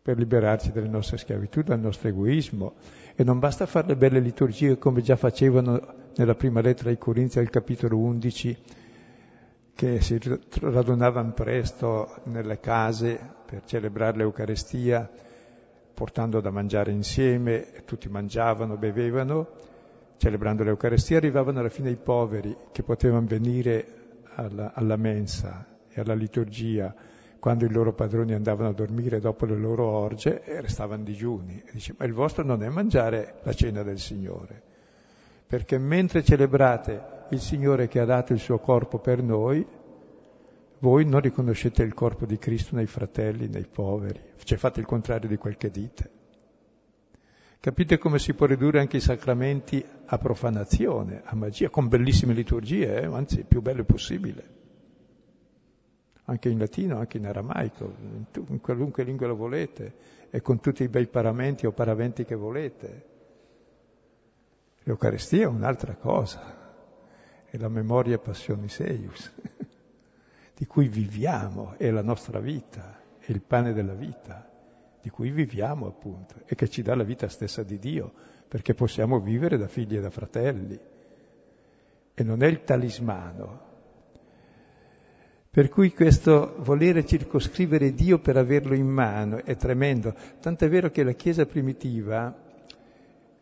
per liberarci dalle nostre schiavitù, dal nostro egoismo. E non basta fare le belle liturgie come già facevano nella prima lettera ai Corinzi al capitolo 11, che si radunavano presto nelle case per celebrare l'Eucarestia, portando da mangiare insieme, tutti mangiavano, bevevano, celebrando l'Eucarestia arrivavano alla fine i poveri che potevano venire alla, alla mensa e alla liturgia. Quando i loro padroni andavano a dormire dopo le loro orge e restavano digiuni. E dice, ma il vostro non è mangiare la cena del Signore, perché mentre celebrate il Signore che ha dato il suo corpo per noi, voi non riconoscete il corpo di Cristo nei fratelli, nei poveri, cioè fate il contrario di quel che dite. Capite come si può ridurre anche i sacramenti a profanazione, a magia, con bellissime liturgie, eh? anzi più belle possibile anche in latino, anche in aramaico, in qualunque lingua lo volete, e con tutti i bei paramenti o paraventi che volete. L'Eucaristia è un'altra cosa, è la memoria passionis eius, di cui viviamo, è la nostra vita, è il pane della vita, di cui viviamo appunto, e che ci dà la vita stessa di Dio, perché possiamo vivere da figli e da fratelli. E non è il talismano, per cui questo volere circoscrivere Dio per averlo in mano è tremendo. Tant'è vero che la Chiesa primitiva,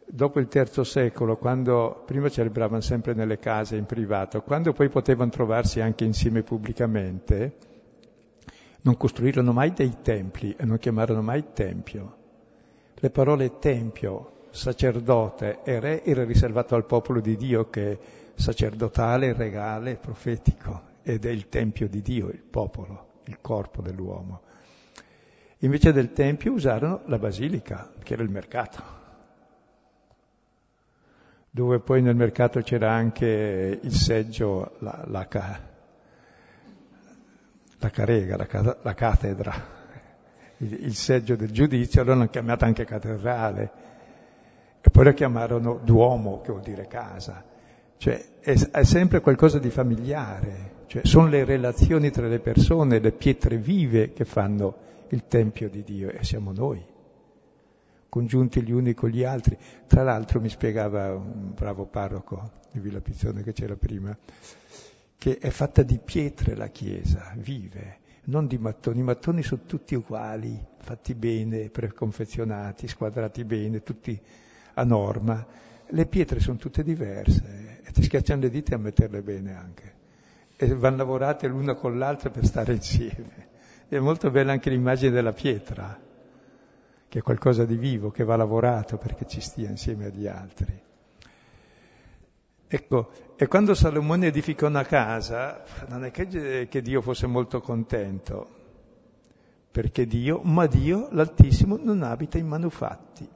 dopo il terzo secolo, quando prima celebravano sempre nelle case in privato, quando poi potevano trovarsi anche insieme pubblicamente, non costruirono mai dei templi e non chiamarono mai tempio. Le parole tempio, sacerdote e re era riservato al popolo di Dio che è sacerdotale, regale, profetico ed è il Tempio di Dio, il popolo, il corpo dell'uomo. Invece del Tempio usarono la basilica, che era il mercato, dove poi nel mercato c'era anche il seggio, la, la, la carega, la, la cattedra, il, il, seggio del giudizio, allora l'hanno chiamata anche cattedrale, e poi la chiamarono Duomo, che vuol dire casa. Cioè è, è sempre qualcosa di familiare, cioè, sono le relazioni tra le persone, le pietre vive che fanno il Tempio di Dio e siamo noi, congiunti gli uni con gli altri. Tra l'altro mi spiegava un bravo parroco di Villa Pizzone che c'era prima, che è fatta di pietre la Chiesa, vive, non di mattoni. I mattoni sono tutti uguali, fatti bene, preconfezionati, squadrati bene, tutti a norma. Le pietre sono tutte diverse e ti schiacciano le dita a metterle bene anche e vanno lavorate l'una con l'altra per stare insieme. È molto bella anche l'immagine della pietra, che è qualcosa di vivo, che va lavorato perché ci stia insieme agli altri. Ecco, e quando Salomone edificò una casa, non è che, che Dio fosse molto contento, perché Dio, ma Dio, l'Altissimo, non abita in manufatti.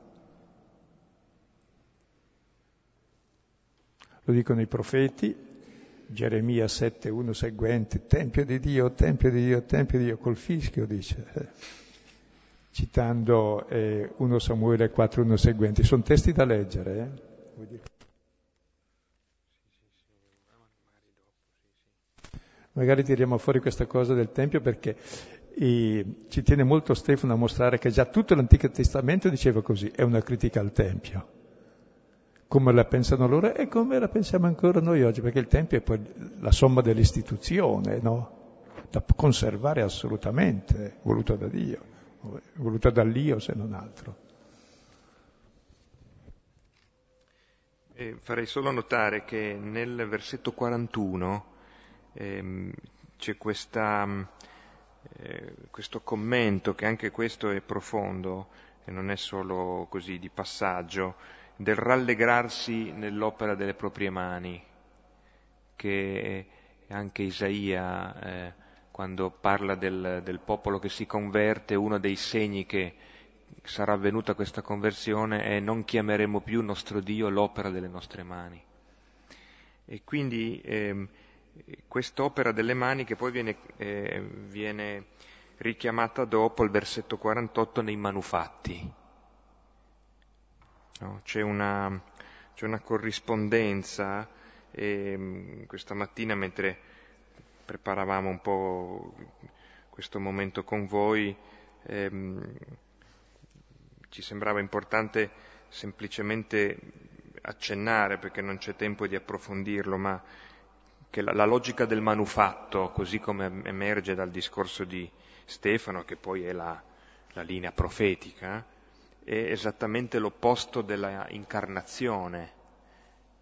Lo dicono i profeti, Geremia 7, 1 seguente, Tempio di Dio, Tempio di Dio, Tempio di Dio, col fischio dice, citando eh, 1 Samuele 4, 1 seguenti. Sono testi da leggere. Eh? Magari tiriamo fuori questa cosa del Tempio perché e ci tiene molto Stefano a mostrare che già tutto l'Antico Testamento diceva così, è una critica al Tempio come la pensano loro e come la pensiamo ancora noi oggi, perché il Tempio è poi la somma dell'istituzione, no? Da conservare assolutamente, voluta da Dio, voluta dall'Io se non altro. E farei solo notare che nel versetto 41 ehm, c'è questa, eh, questo commento, che anche questo è profondo e non è solo così di passaggio, del rallegrarsi nell'opera delle proprie mani, che anche Isaia, eh, quando parla del, del popolo che si converte, uno dei segni che sarà avvenuta questa conversione è non chiameremo più nostro Dio l'opera delle nostre mani. E quindi eh, quest'opera delle mani che poi viene, eh, viene richiamata dopo il versetto 48 nei manufatti. No? C'è, una, c'è, una, corrispondenza e questa mattina mentre preparavamo un po' questo momento con voi, ehm, ci sembrava importante semplicemente accennare, perché non c'è tempo di approfondirlo, ma che la, la logica del manufatto, così come emerge dal discorso di Stefano, che poi è la, la linea profetica, è esattamente l'opposto della incarnazione,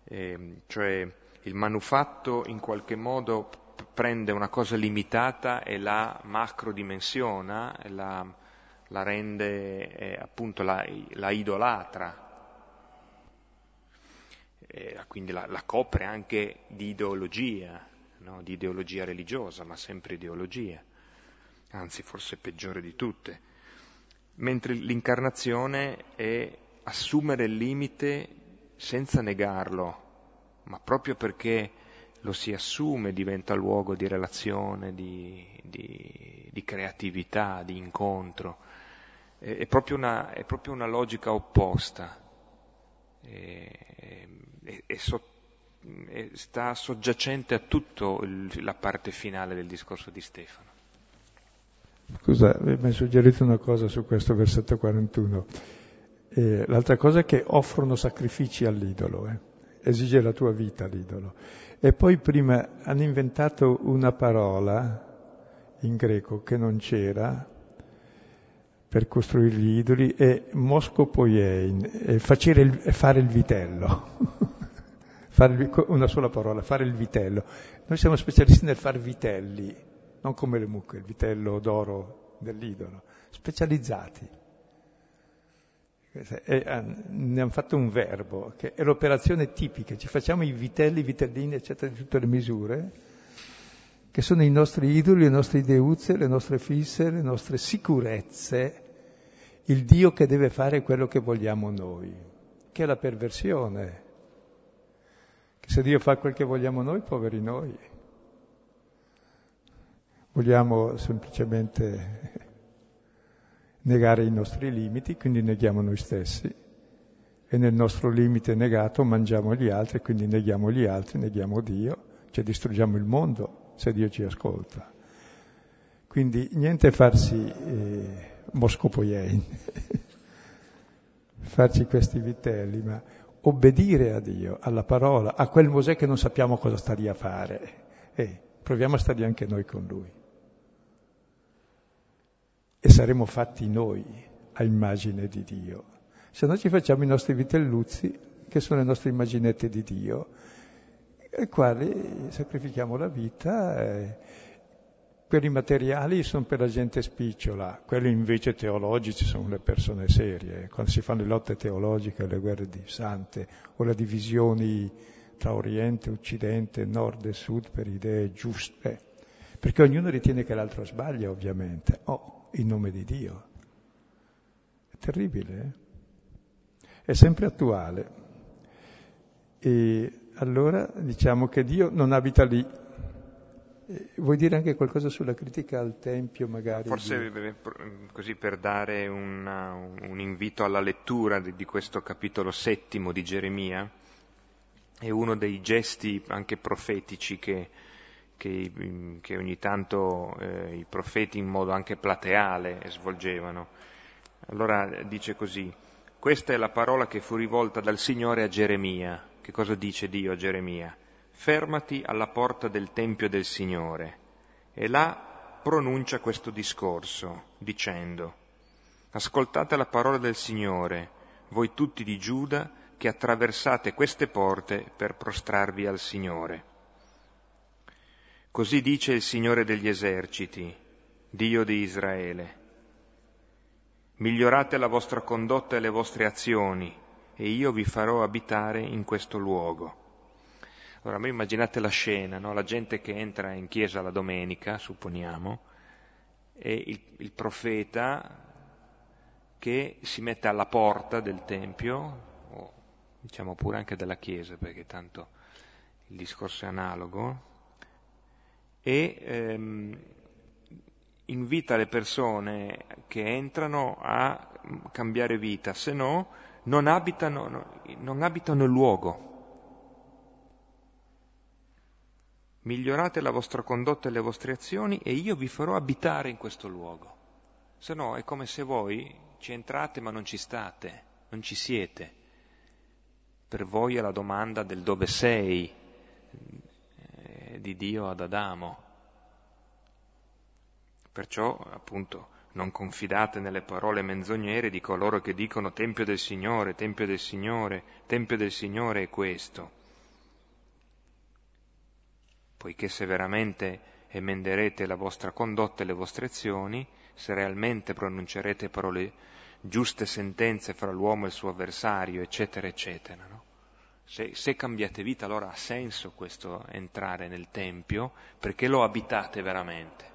eh, cioè il manufatto in qualche modo prende una cosa limitata e la macrodimensiona, la la rende eh, appunto la, la idolatra, eh, quindi la, la, copre anche di ideologia, no? di ideologia religiosa, ma sempre ideologia, anzi forse peggiore di tutte, mentre l'incarnazione è assumere il limite senza negarlo, ma proprio perché lo si assume, diventa luogo di relazione, di, di, di creatività, di incontro è, è, proprio, una, è proprio, una, logica opposta, è, so, sta soggiacente a tutto il, la parte finale del discorso di Stefano. Scusa, mi hai suggerito una cosa su questo versetto 41. Eh, l'altra cosa è che offrono sacrifici all'idolo, eh. Esige la tua vita l'idolo. E poi prima hanno inventato una parola in greco che non c'era, per costruire gli idoli è moscopoiein, fare il, vitello. una sola parola, fare il vitello. Noi siamo specialisti nel fare vitelli, non come le mucche, il vitello d'oro dell'idolo, specializzati. E, ne hanno fatto un verbo, che è l'operazione tipica, ci facciamo i vitelli, i vitellini, eccetera, di tutte le misure, che sono i nostri idoli, le nostre ideuzze, le nostre fisse, le nostre sicurezze, il Dio che deve fare quello che vogliamo noi, che è la perversione. Che se Dio fa quel che vogliamo noi, poveri noi. Vogliamo semplicemente negare i nostri limiti, quindi neghiamo noi stessi e nel nostro limite negato mangiamo gli altri, quindi neghiamo gli altri, neghiamo Dio, cioè distruggiamo il mondo se Dio ci ascolta. Quindi niente farsi eh, moscopoiein, farci questi vitelli, ma obbedire a Dio, alla parola, a quel Mosè che non sappiamo cosa sta lì a fare. E proviamo a stare anche noi con lui. E saremo fatti noi a immagine di Dio. Se no ci facciamo i nostri vitelluzzi, che sono le nostre immaginette di Dio, ai quali sacrifichiamo la vita. Eh, quelli materiali sono per la gente spicciola, quelli invece teologici sono le persone serie. Quando si fanno le lotte teologiche, le guerre di sante o le divisioni tra Oriente, Occidente, Nord e Sud per idee giuste, perché ognuno ritiene che l'altro sbaglia ovviamente, oh, in nome di Dio. È terribile, eh? È sempre attuale. E allora diciamo che Dio non abita lì. Vuoi dire anche qualcosa sulla critica al Tempio, magari? Forse di... così per dare una, un invito alla lettura di, di, questo capitolo settimo di Geremia, è uno dei gesti anche profetici che, che, che ogni tanto eh, i profeti in modo anche plateale svolgevano. Allora dice così, questa è la parola che fu rivolta dal Signore a Geremia. Che cosa dice Dio a Geremia? Fermati alla porta del Tempio del Signore. E là pronuncia questo discorso, dicendo, Ascoltate la parola del Signore, voi tutti di Giuda, che attraversate queste porte per prostrarvi al Signore. Così dice il Signore degli eserciti, Dio di Israele Migliorate la vostra condotta e le vostre azioni e io vi farò abitare in questo luogo. Ora, voi immaginate la scena, no? la gente che entra in chiesa la domenica, supponiamo, e il, il profeta che si mette alla porta del Tempio, o diciamo pure anche della chiesa, perché tanto il discorso è analogo, e ehm, invita le persone che entrano a cambiare vita, se no non abitano, non abitano il luogo. Migliorate la vostra condotta e le vostre azioni e io vi farò abitare in questo luogo. Se no è come se voi ci entrate ma non ci state, non ci siete. Per voi è la domanda del dove sei, di Dio ad Adamo. Perciò, appunto, non confidate nelle parole menzognere di coloro che dicono Tempio del Signore, Tempio del Signore, Tempio del Signore è questo. Poiché se veramente emenderete la vostra condotta e le vostre azioni, se realmente pronuncerete parole giuste sentenze fra l'uomo e il suo avversario, eccetera, eccetera. No? Se, se, cambiate vita allora ha senso questo entrare nel Tempio perché lo abitate veramente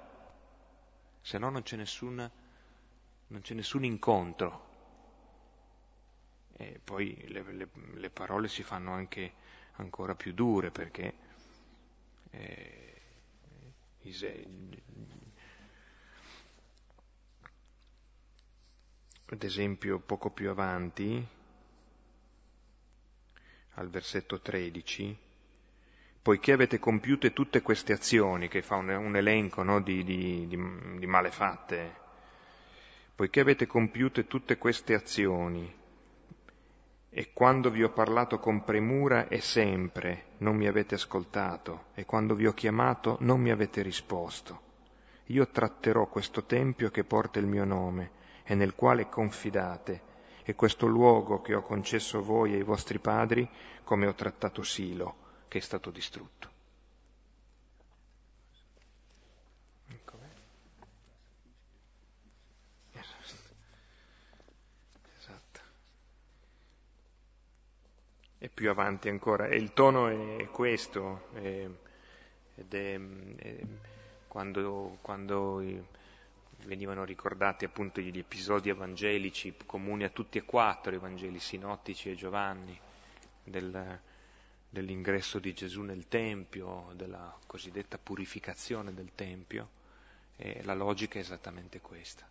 se no non c'è nessun, non c'è nessun incontro. E poi le, le, le, parole si fanno anche ancora più dure perché eh, ad esempio poco più avanti, al versetto 13, poiché avete compiute tutte queste azioni, che fa un, un elenco no, di, di, di, di malefatte, poiché avete compiute tutte queste azioni, e quando vi ho parlato con premura e sempre non mi avete ascoltato, e quando vi ho chiamato non mi avete risposto. Io tratterò questo tempio che porta il mio nome e nel quale confidate, e questo luogo che ho concesso a voi e ai vostri padri, come ho trattato Silo che è stato distrutto. E più avanti ancora, e il tono è questo, è, ed è, è quando, quando venivano ricordati appunto gli episodi evangelici comuni a tutti e quattro i Vangeli sinottici e Giovanni del, dell'ingresso di Gesù nel Tempio, della cosiddetta purificazione del Tempio, e la logica è esattamente questa.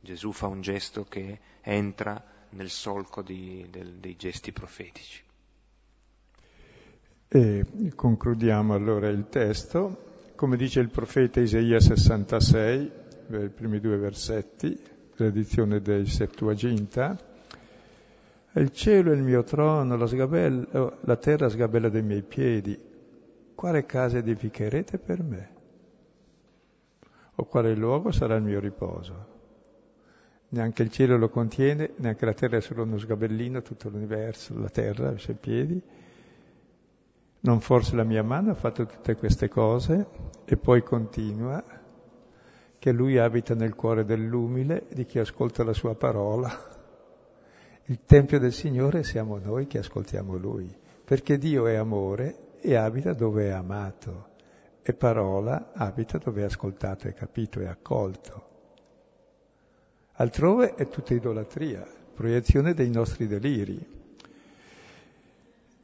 Gesù fa un gesto che entra nel solco di, del, dei gesti profetici. E concludiamo allora il testo. Come dice il profeta Isaia 66, i primi due versetti, tradizione del Septuaginta, il cielo è il mio trono, la, sgabella, oh, la terra sgabella dei miei piedi. Quale casa edificherete per me? O quale luogo sarà il mio riposo? Neanche il cielo lo contiene, neanche la terra è solo uno sgabellino, tutto l'universo, la terra, i suoi piedi. Non forse la mia mano ha fatto tutte queste cose e poi continua che lui abita nel cuore dell'umile, di chi ascolta la sua parola il Tempio del Signore siamo noi che ascoltiamo Lui, perché Dio è amore e abita dove è amato, e parola abita dove è ascoltato, è capito, è accolto. Altrove è tutta idolatria, proiezione dei nostri deliri.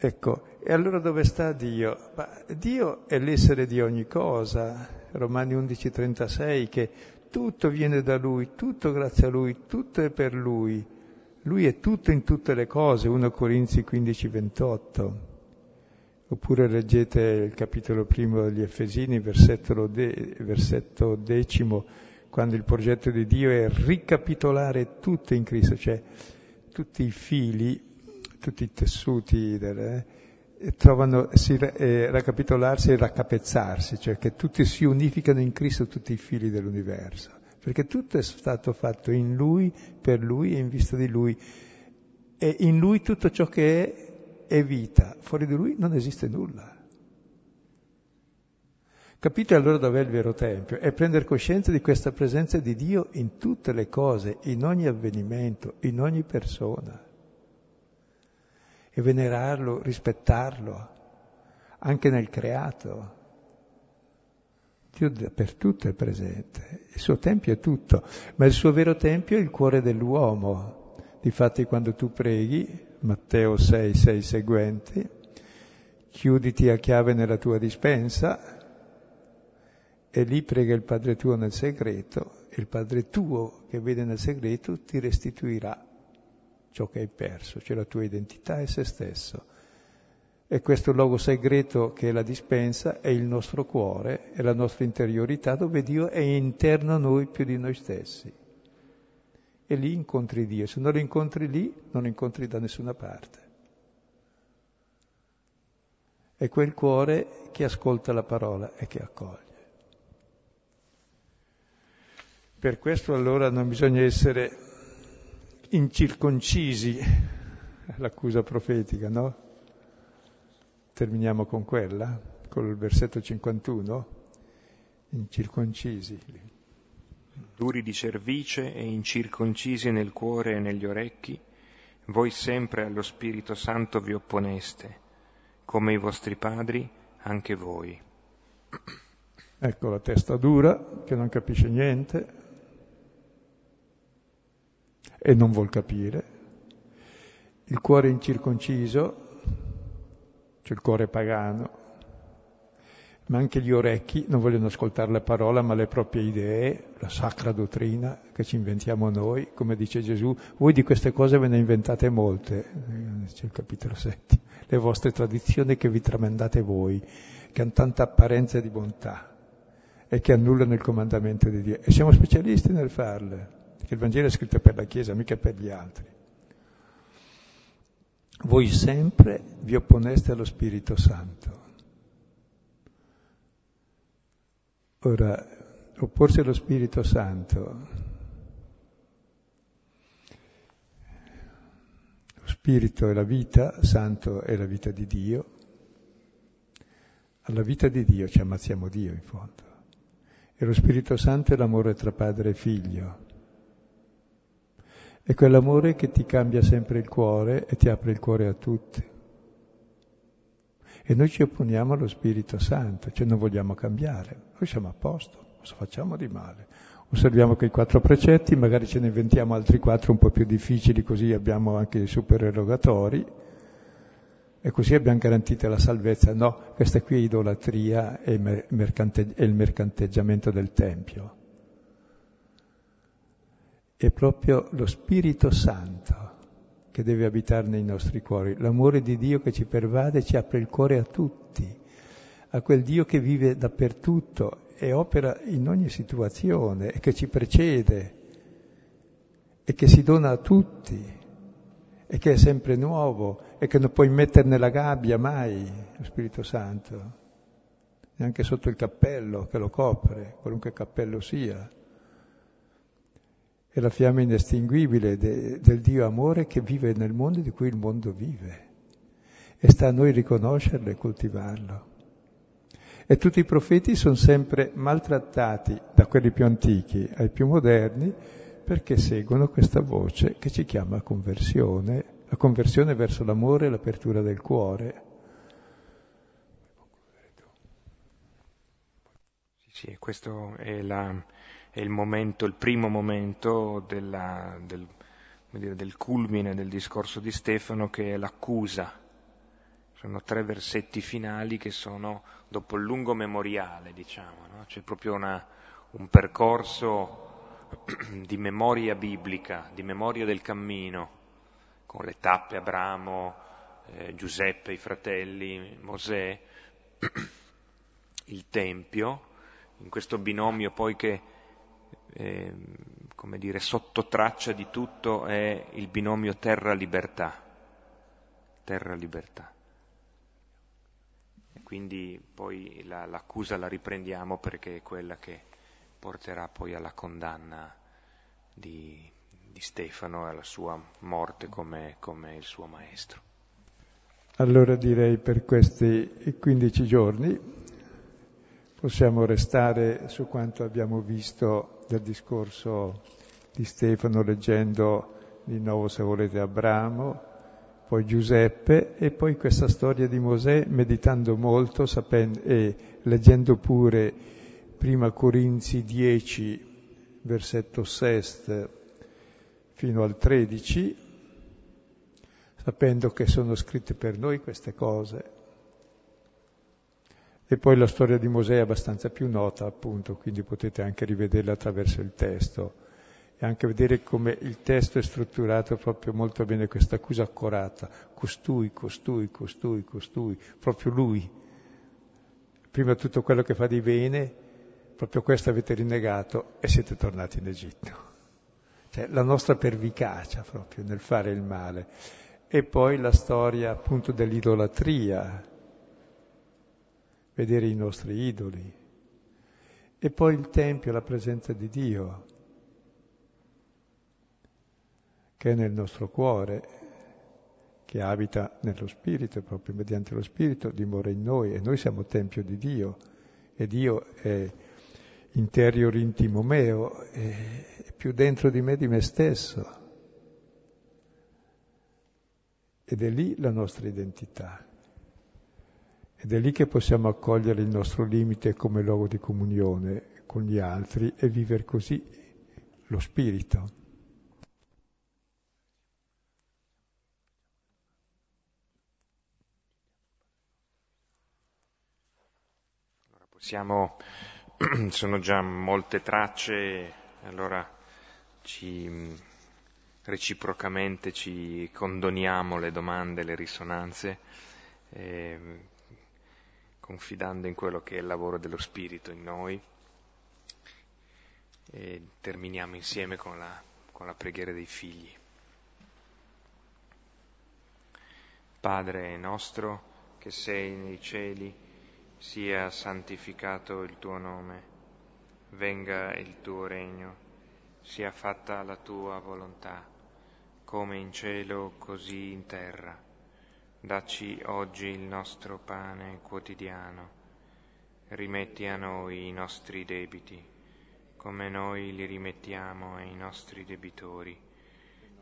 Ecco, e allora dove sta Dio? Ma Dio è l'essere di ogni cosa, Romani 11:36, che tutto viene da Lui, tutto grazie a Lui, tutto è per Lui lui è tutto in tutte le cose, 1 Corinzi 15, 28. Oppure leggete il capitolo primo degli Efesini, versetto, de, versetto decimo, quando il progetto di Dio è ricapitolare tutto in Cristo, cioè tutti i fili, tutti i tessuti delle, eh, trovano si, eh, racapitolarsi e raccapezzarsi, cioè che tutti si unificano in Cristo tutti i fili dell'universo, perché tutto è stato fatto in Lui, per Lui e in vista di Lui. E in Lui tutto ciò che è è vita, fuori di Lui non esiste nulla. Capite allora dov'è il vero Tempio? È prendere coscienza di questa presenza di Dio in tutte le cose, in ogni avvenimento, in ogni persona. E venerarlo, rispettarlo, anche nel creato. Dio dappertutto è presente, il suo Tempio è tutto, ma il suo vero Tempio è il cuore dell'uomo. Difatti quando tu preghi, Matteo 6, 6 seguenti, chiuditi a chiave nella tua dispensa, e lì prega il Padre tuo nel segreto il Padre tuo che vede nel segreto ti restituirà ciò che hai perso, cioè la tua identità e se stesso. E questo luogo segreto che è la dispensa è il nostro cuore, è la nostra interiorità dove Dio è interno a noi più di noi stessi. E lì incontri Dio, se non lo incontri lì non lo incontri da nessuna parte. È quel cuore che ascolta la parola e che accoglie. Per questo allora non bisogna essere incirconcisi, l'accusa profetica, no? Terminiamo con quella, con il versetto 51, incirconcisi. Duri di cervice e incirconcisi nel cuore e negli orecchi, voi sempre allo Spirito Santo vi opponeste, come i vostri padri, anche voi. Ecco la testa dura, che non capisce niente, e non vuol capire, il cuore incirconciso, cioè il cuore pagano, ma anche gli orecchi non vogliono ascoltare la parola ma le proprie idee, la sacra dottrina che ci inventiamo noi, come dice Gesù, voi di queste cose ve ne inventate molte, c'è il capitolo 7, le vostre tradizioni che vi tramandate voi, che hanno tanta apparenza di bontà e che annullano il comandamento di Dio. E siamo specialisti nel farle che il Vangelo è scritto per la Chiesa, mica per gli altri. Voi sempre vi opponeste allo Spirito Santo. Ora, opporsi allo Spirito Santo, lo Spirito è la vita, Santo è la vita di Dio, alla vita di Dio ci ammazziamo Dio in fondo, e lo Spirito Santo è l'amore tra padre e figlio. È quell'amore che ti cambia sempre il cuore e ti apre il cuore a tutti. E noi ci opponiamo allo Spirito Santo, cioè non vogliamo cambiare. Noi siamo a posto, cosa facciamo di male? Osserviamo quei quattro precetti, magari ce ne inventiamo altri quattro un po' più difficili, così abbiamo anche i super erogatori e così abbiamo garantita la salvezza. No, questa qui è idolatria e, mercante- è il mercanteggiamento del Tempio è proprio lo Spirito Santo che deve abitare nei nostri cuori, l'amore di Dio che ci pervade ci apre il cuore a tutti, a quel Dio che vive dappertutto e opera in ogni situazione e che ci precede e che si dona a tutti e che è sempre nuovo e che non puoi mettere nella gabbia mai lo Spirito Santo, neanche sotto il cappello che lo copre, qualunque cappello sia è la fiamma inestinguibile de, del Dio amore che vive nel mondo di cui il mondo vive. E sta a noi riconoscerlo e coltivarlo. E tutti i profeti sono sempre maltrattati, da quelli più antichi ai più moderni, perché seguono questa voce che ci chiama conversione, la conversione verso l'amore e l'apertura del cuore. Sì, questo è la, è il momento, il primo momento della, del, dire, del culmine del discorso di Stefano che è l'accusa. Sono tre versetti finali che sono dopo il lungo memoriale, diciamo, no? c'è proprio una, un percorso di memoria biblica, di memoria del cammino, con le tappe Abramo, eh, Giuseppe, i fratelli, Mosè, il Tempio, in questo binomio poi che eh, come dire, sotto traccia di tutto è il binomio terra-libertà. Terra-libertà. E quindi poi la, l'accusa la riprendiamo perché è quella che porterà poi alla condanna di, di Stefano e alla sua morte come, come il suo maestro. Allora direi per questi 15 giorni possiamo restare su quanto abbiamo visto del discorso di Stefano leggendo di nuovo se volete Abramo, poi Giuseppe e poi questa storia di Mosè meditando molto sapendo, e leggendo pure prima Corinzi 10 versetto 6 fino al 13 sapendo che sono scritte per noi queste cose e poi la storia di Mosè è abbastanza più nota, appunto, quindi potete anche rivederla attraverso il testo e anche vedere come il testo è strutturato proprio molto bene, questa accusa accurata, costui, costui, costui, costui, proprio lui. Prima tutto quello che fa di bene, proprio questo avete rinnegato e siete tornati in Egitto. Cioè la nostra pervicacia proprio nel fare il male. E poi la storia appunto dell'idolatria, vedere i nostri idoli. E poi il Tempio, la presenza di Dio, che è nel nostro cuore, che abita nello Spirito, proprio mediante lo Spirito dimora in noi e noi siamo Tempio di Dio e Dio è interior intimo meo, è più dentro di me di me stesso. Ed è lì la nostra identità. Ed è lì che possiamo accogliere il nostro limite come luogo di comunione con gli altri e vivere così lo spirito. Possiamo, sono già molte tracce, allora ci, reciprocamente ci condoniamo le domande, le risonanze. Eh, confidando in quello che è il lavoro dello Spirito in noi. E terminiamo insieme con la, con la preghiera dei figli. Padre nostro che sei nei cieli, sia santificato il tuo nome, venga il tuo regno, sia fatta la tua volontà, come in cielo così in terra. Dacci oggi il nostro pane quotidiano. Rimetti a noi i nostri debiti, come noi li rimettiamo ai nostri debitori,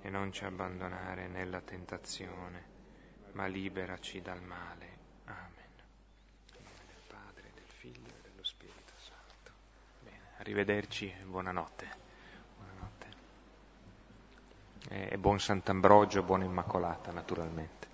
e non ci abbandonare nella tentazione, ma liberaci dal male. Amen. Del Padre, del Figlio e dello Spirito Santo. Bene, arrivederci e buonanotte. buonanotte. E buon Sant'Ambrogio, buona Immacolata, naturalmente.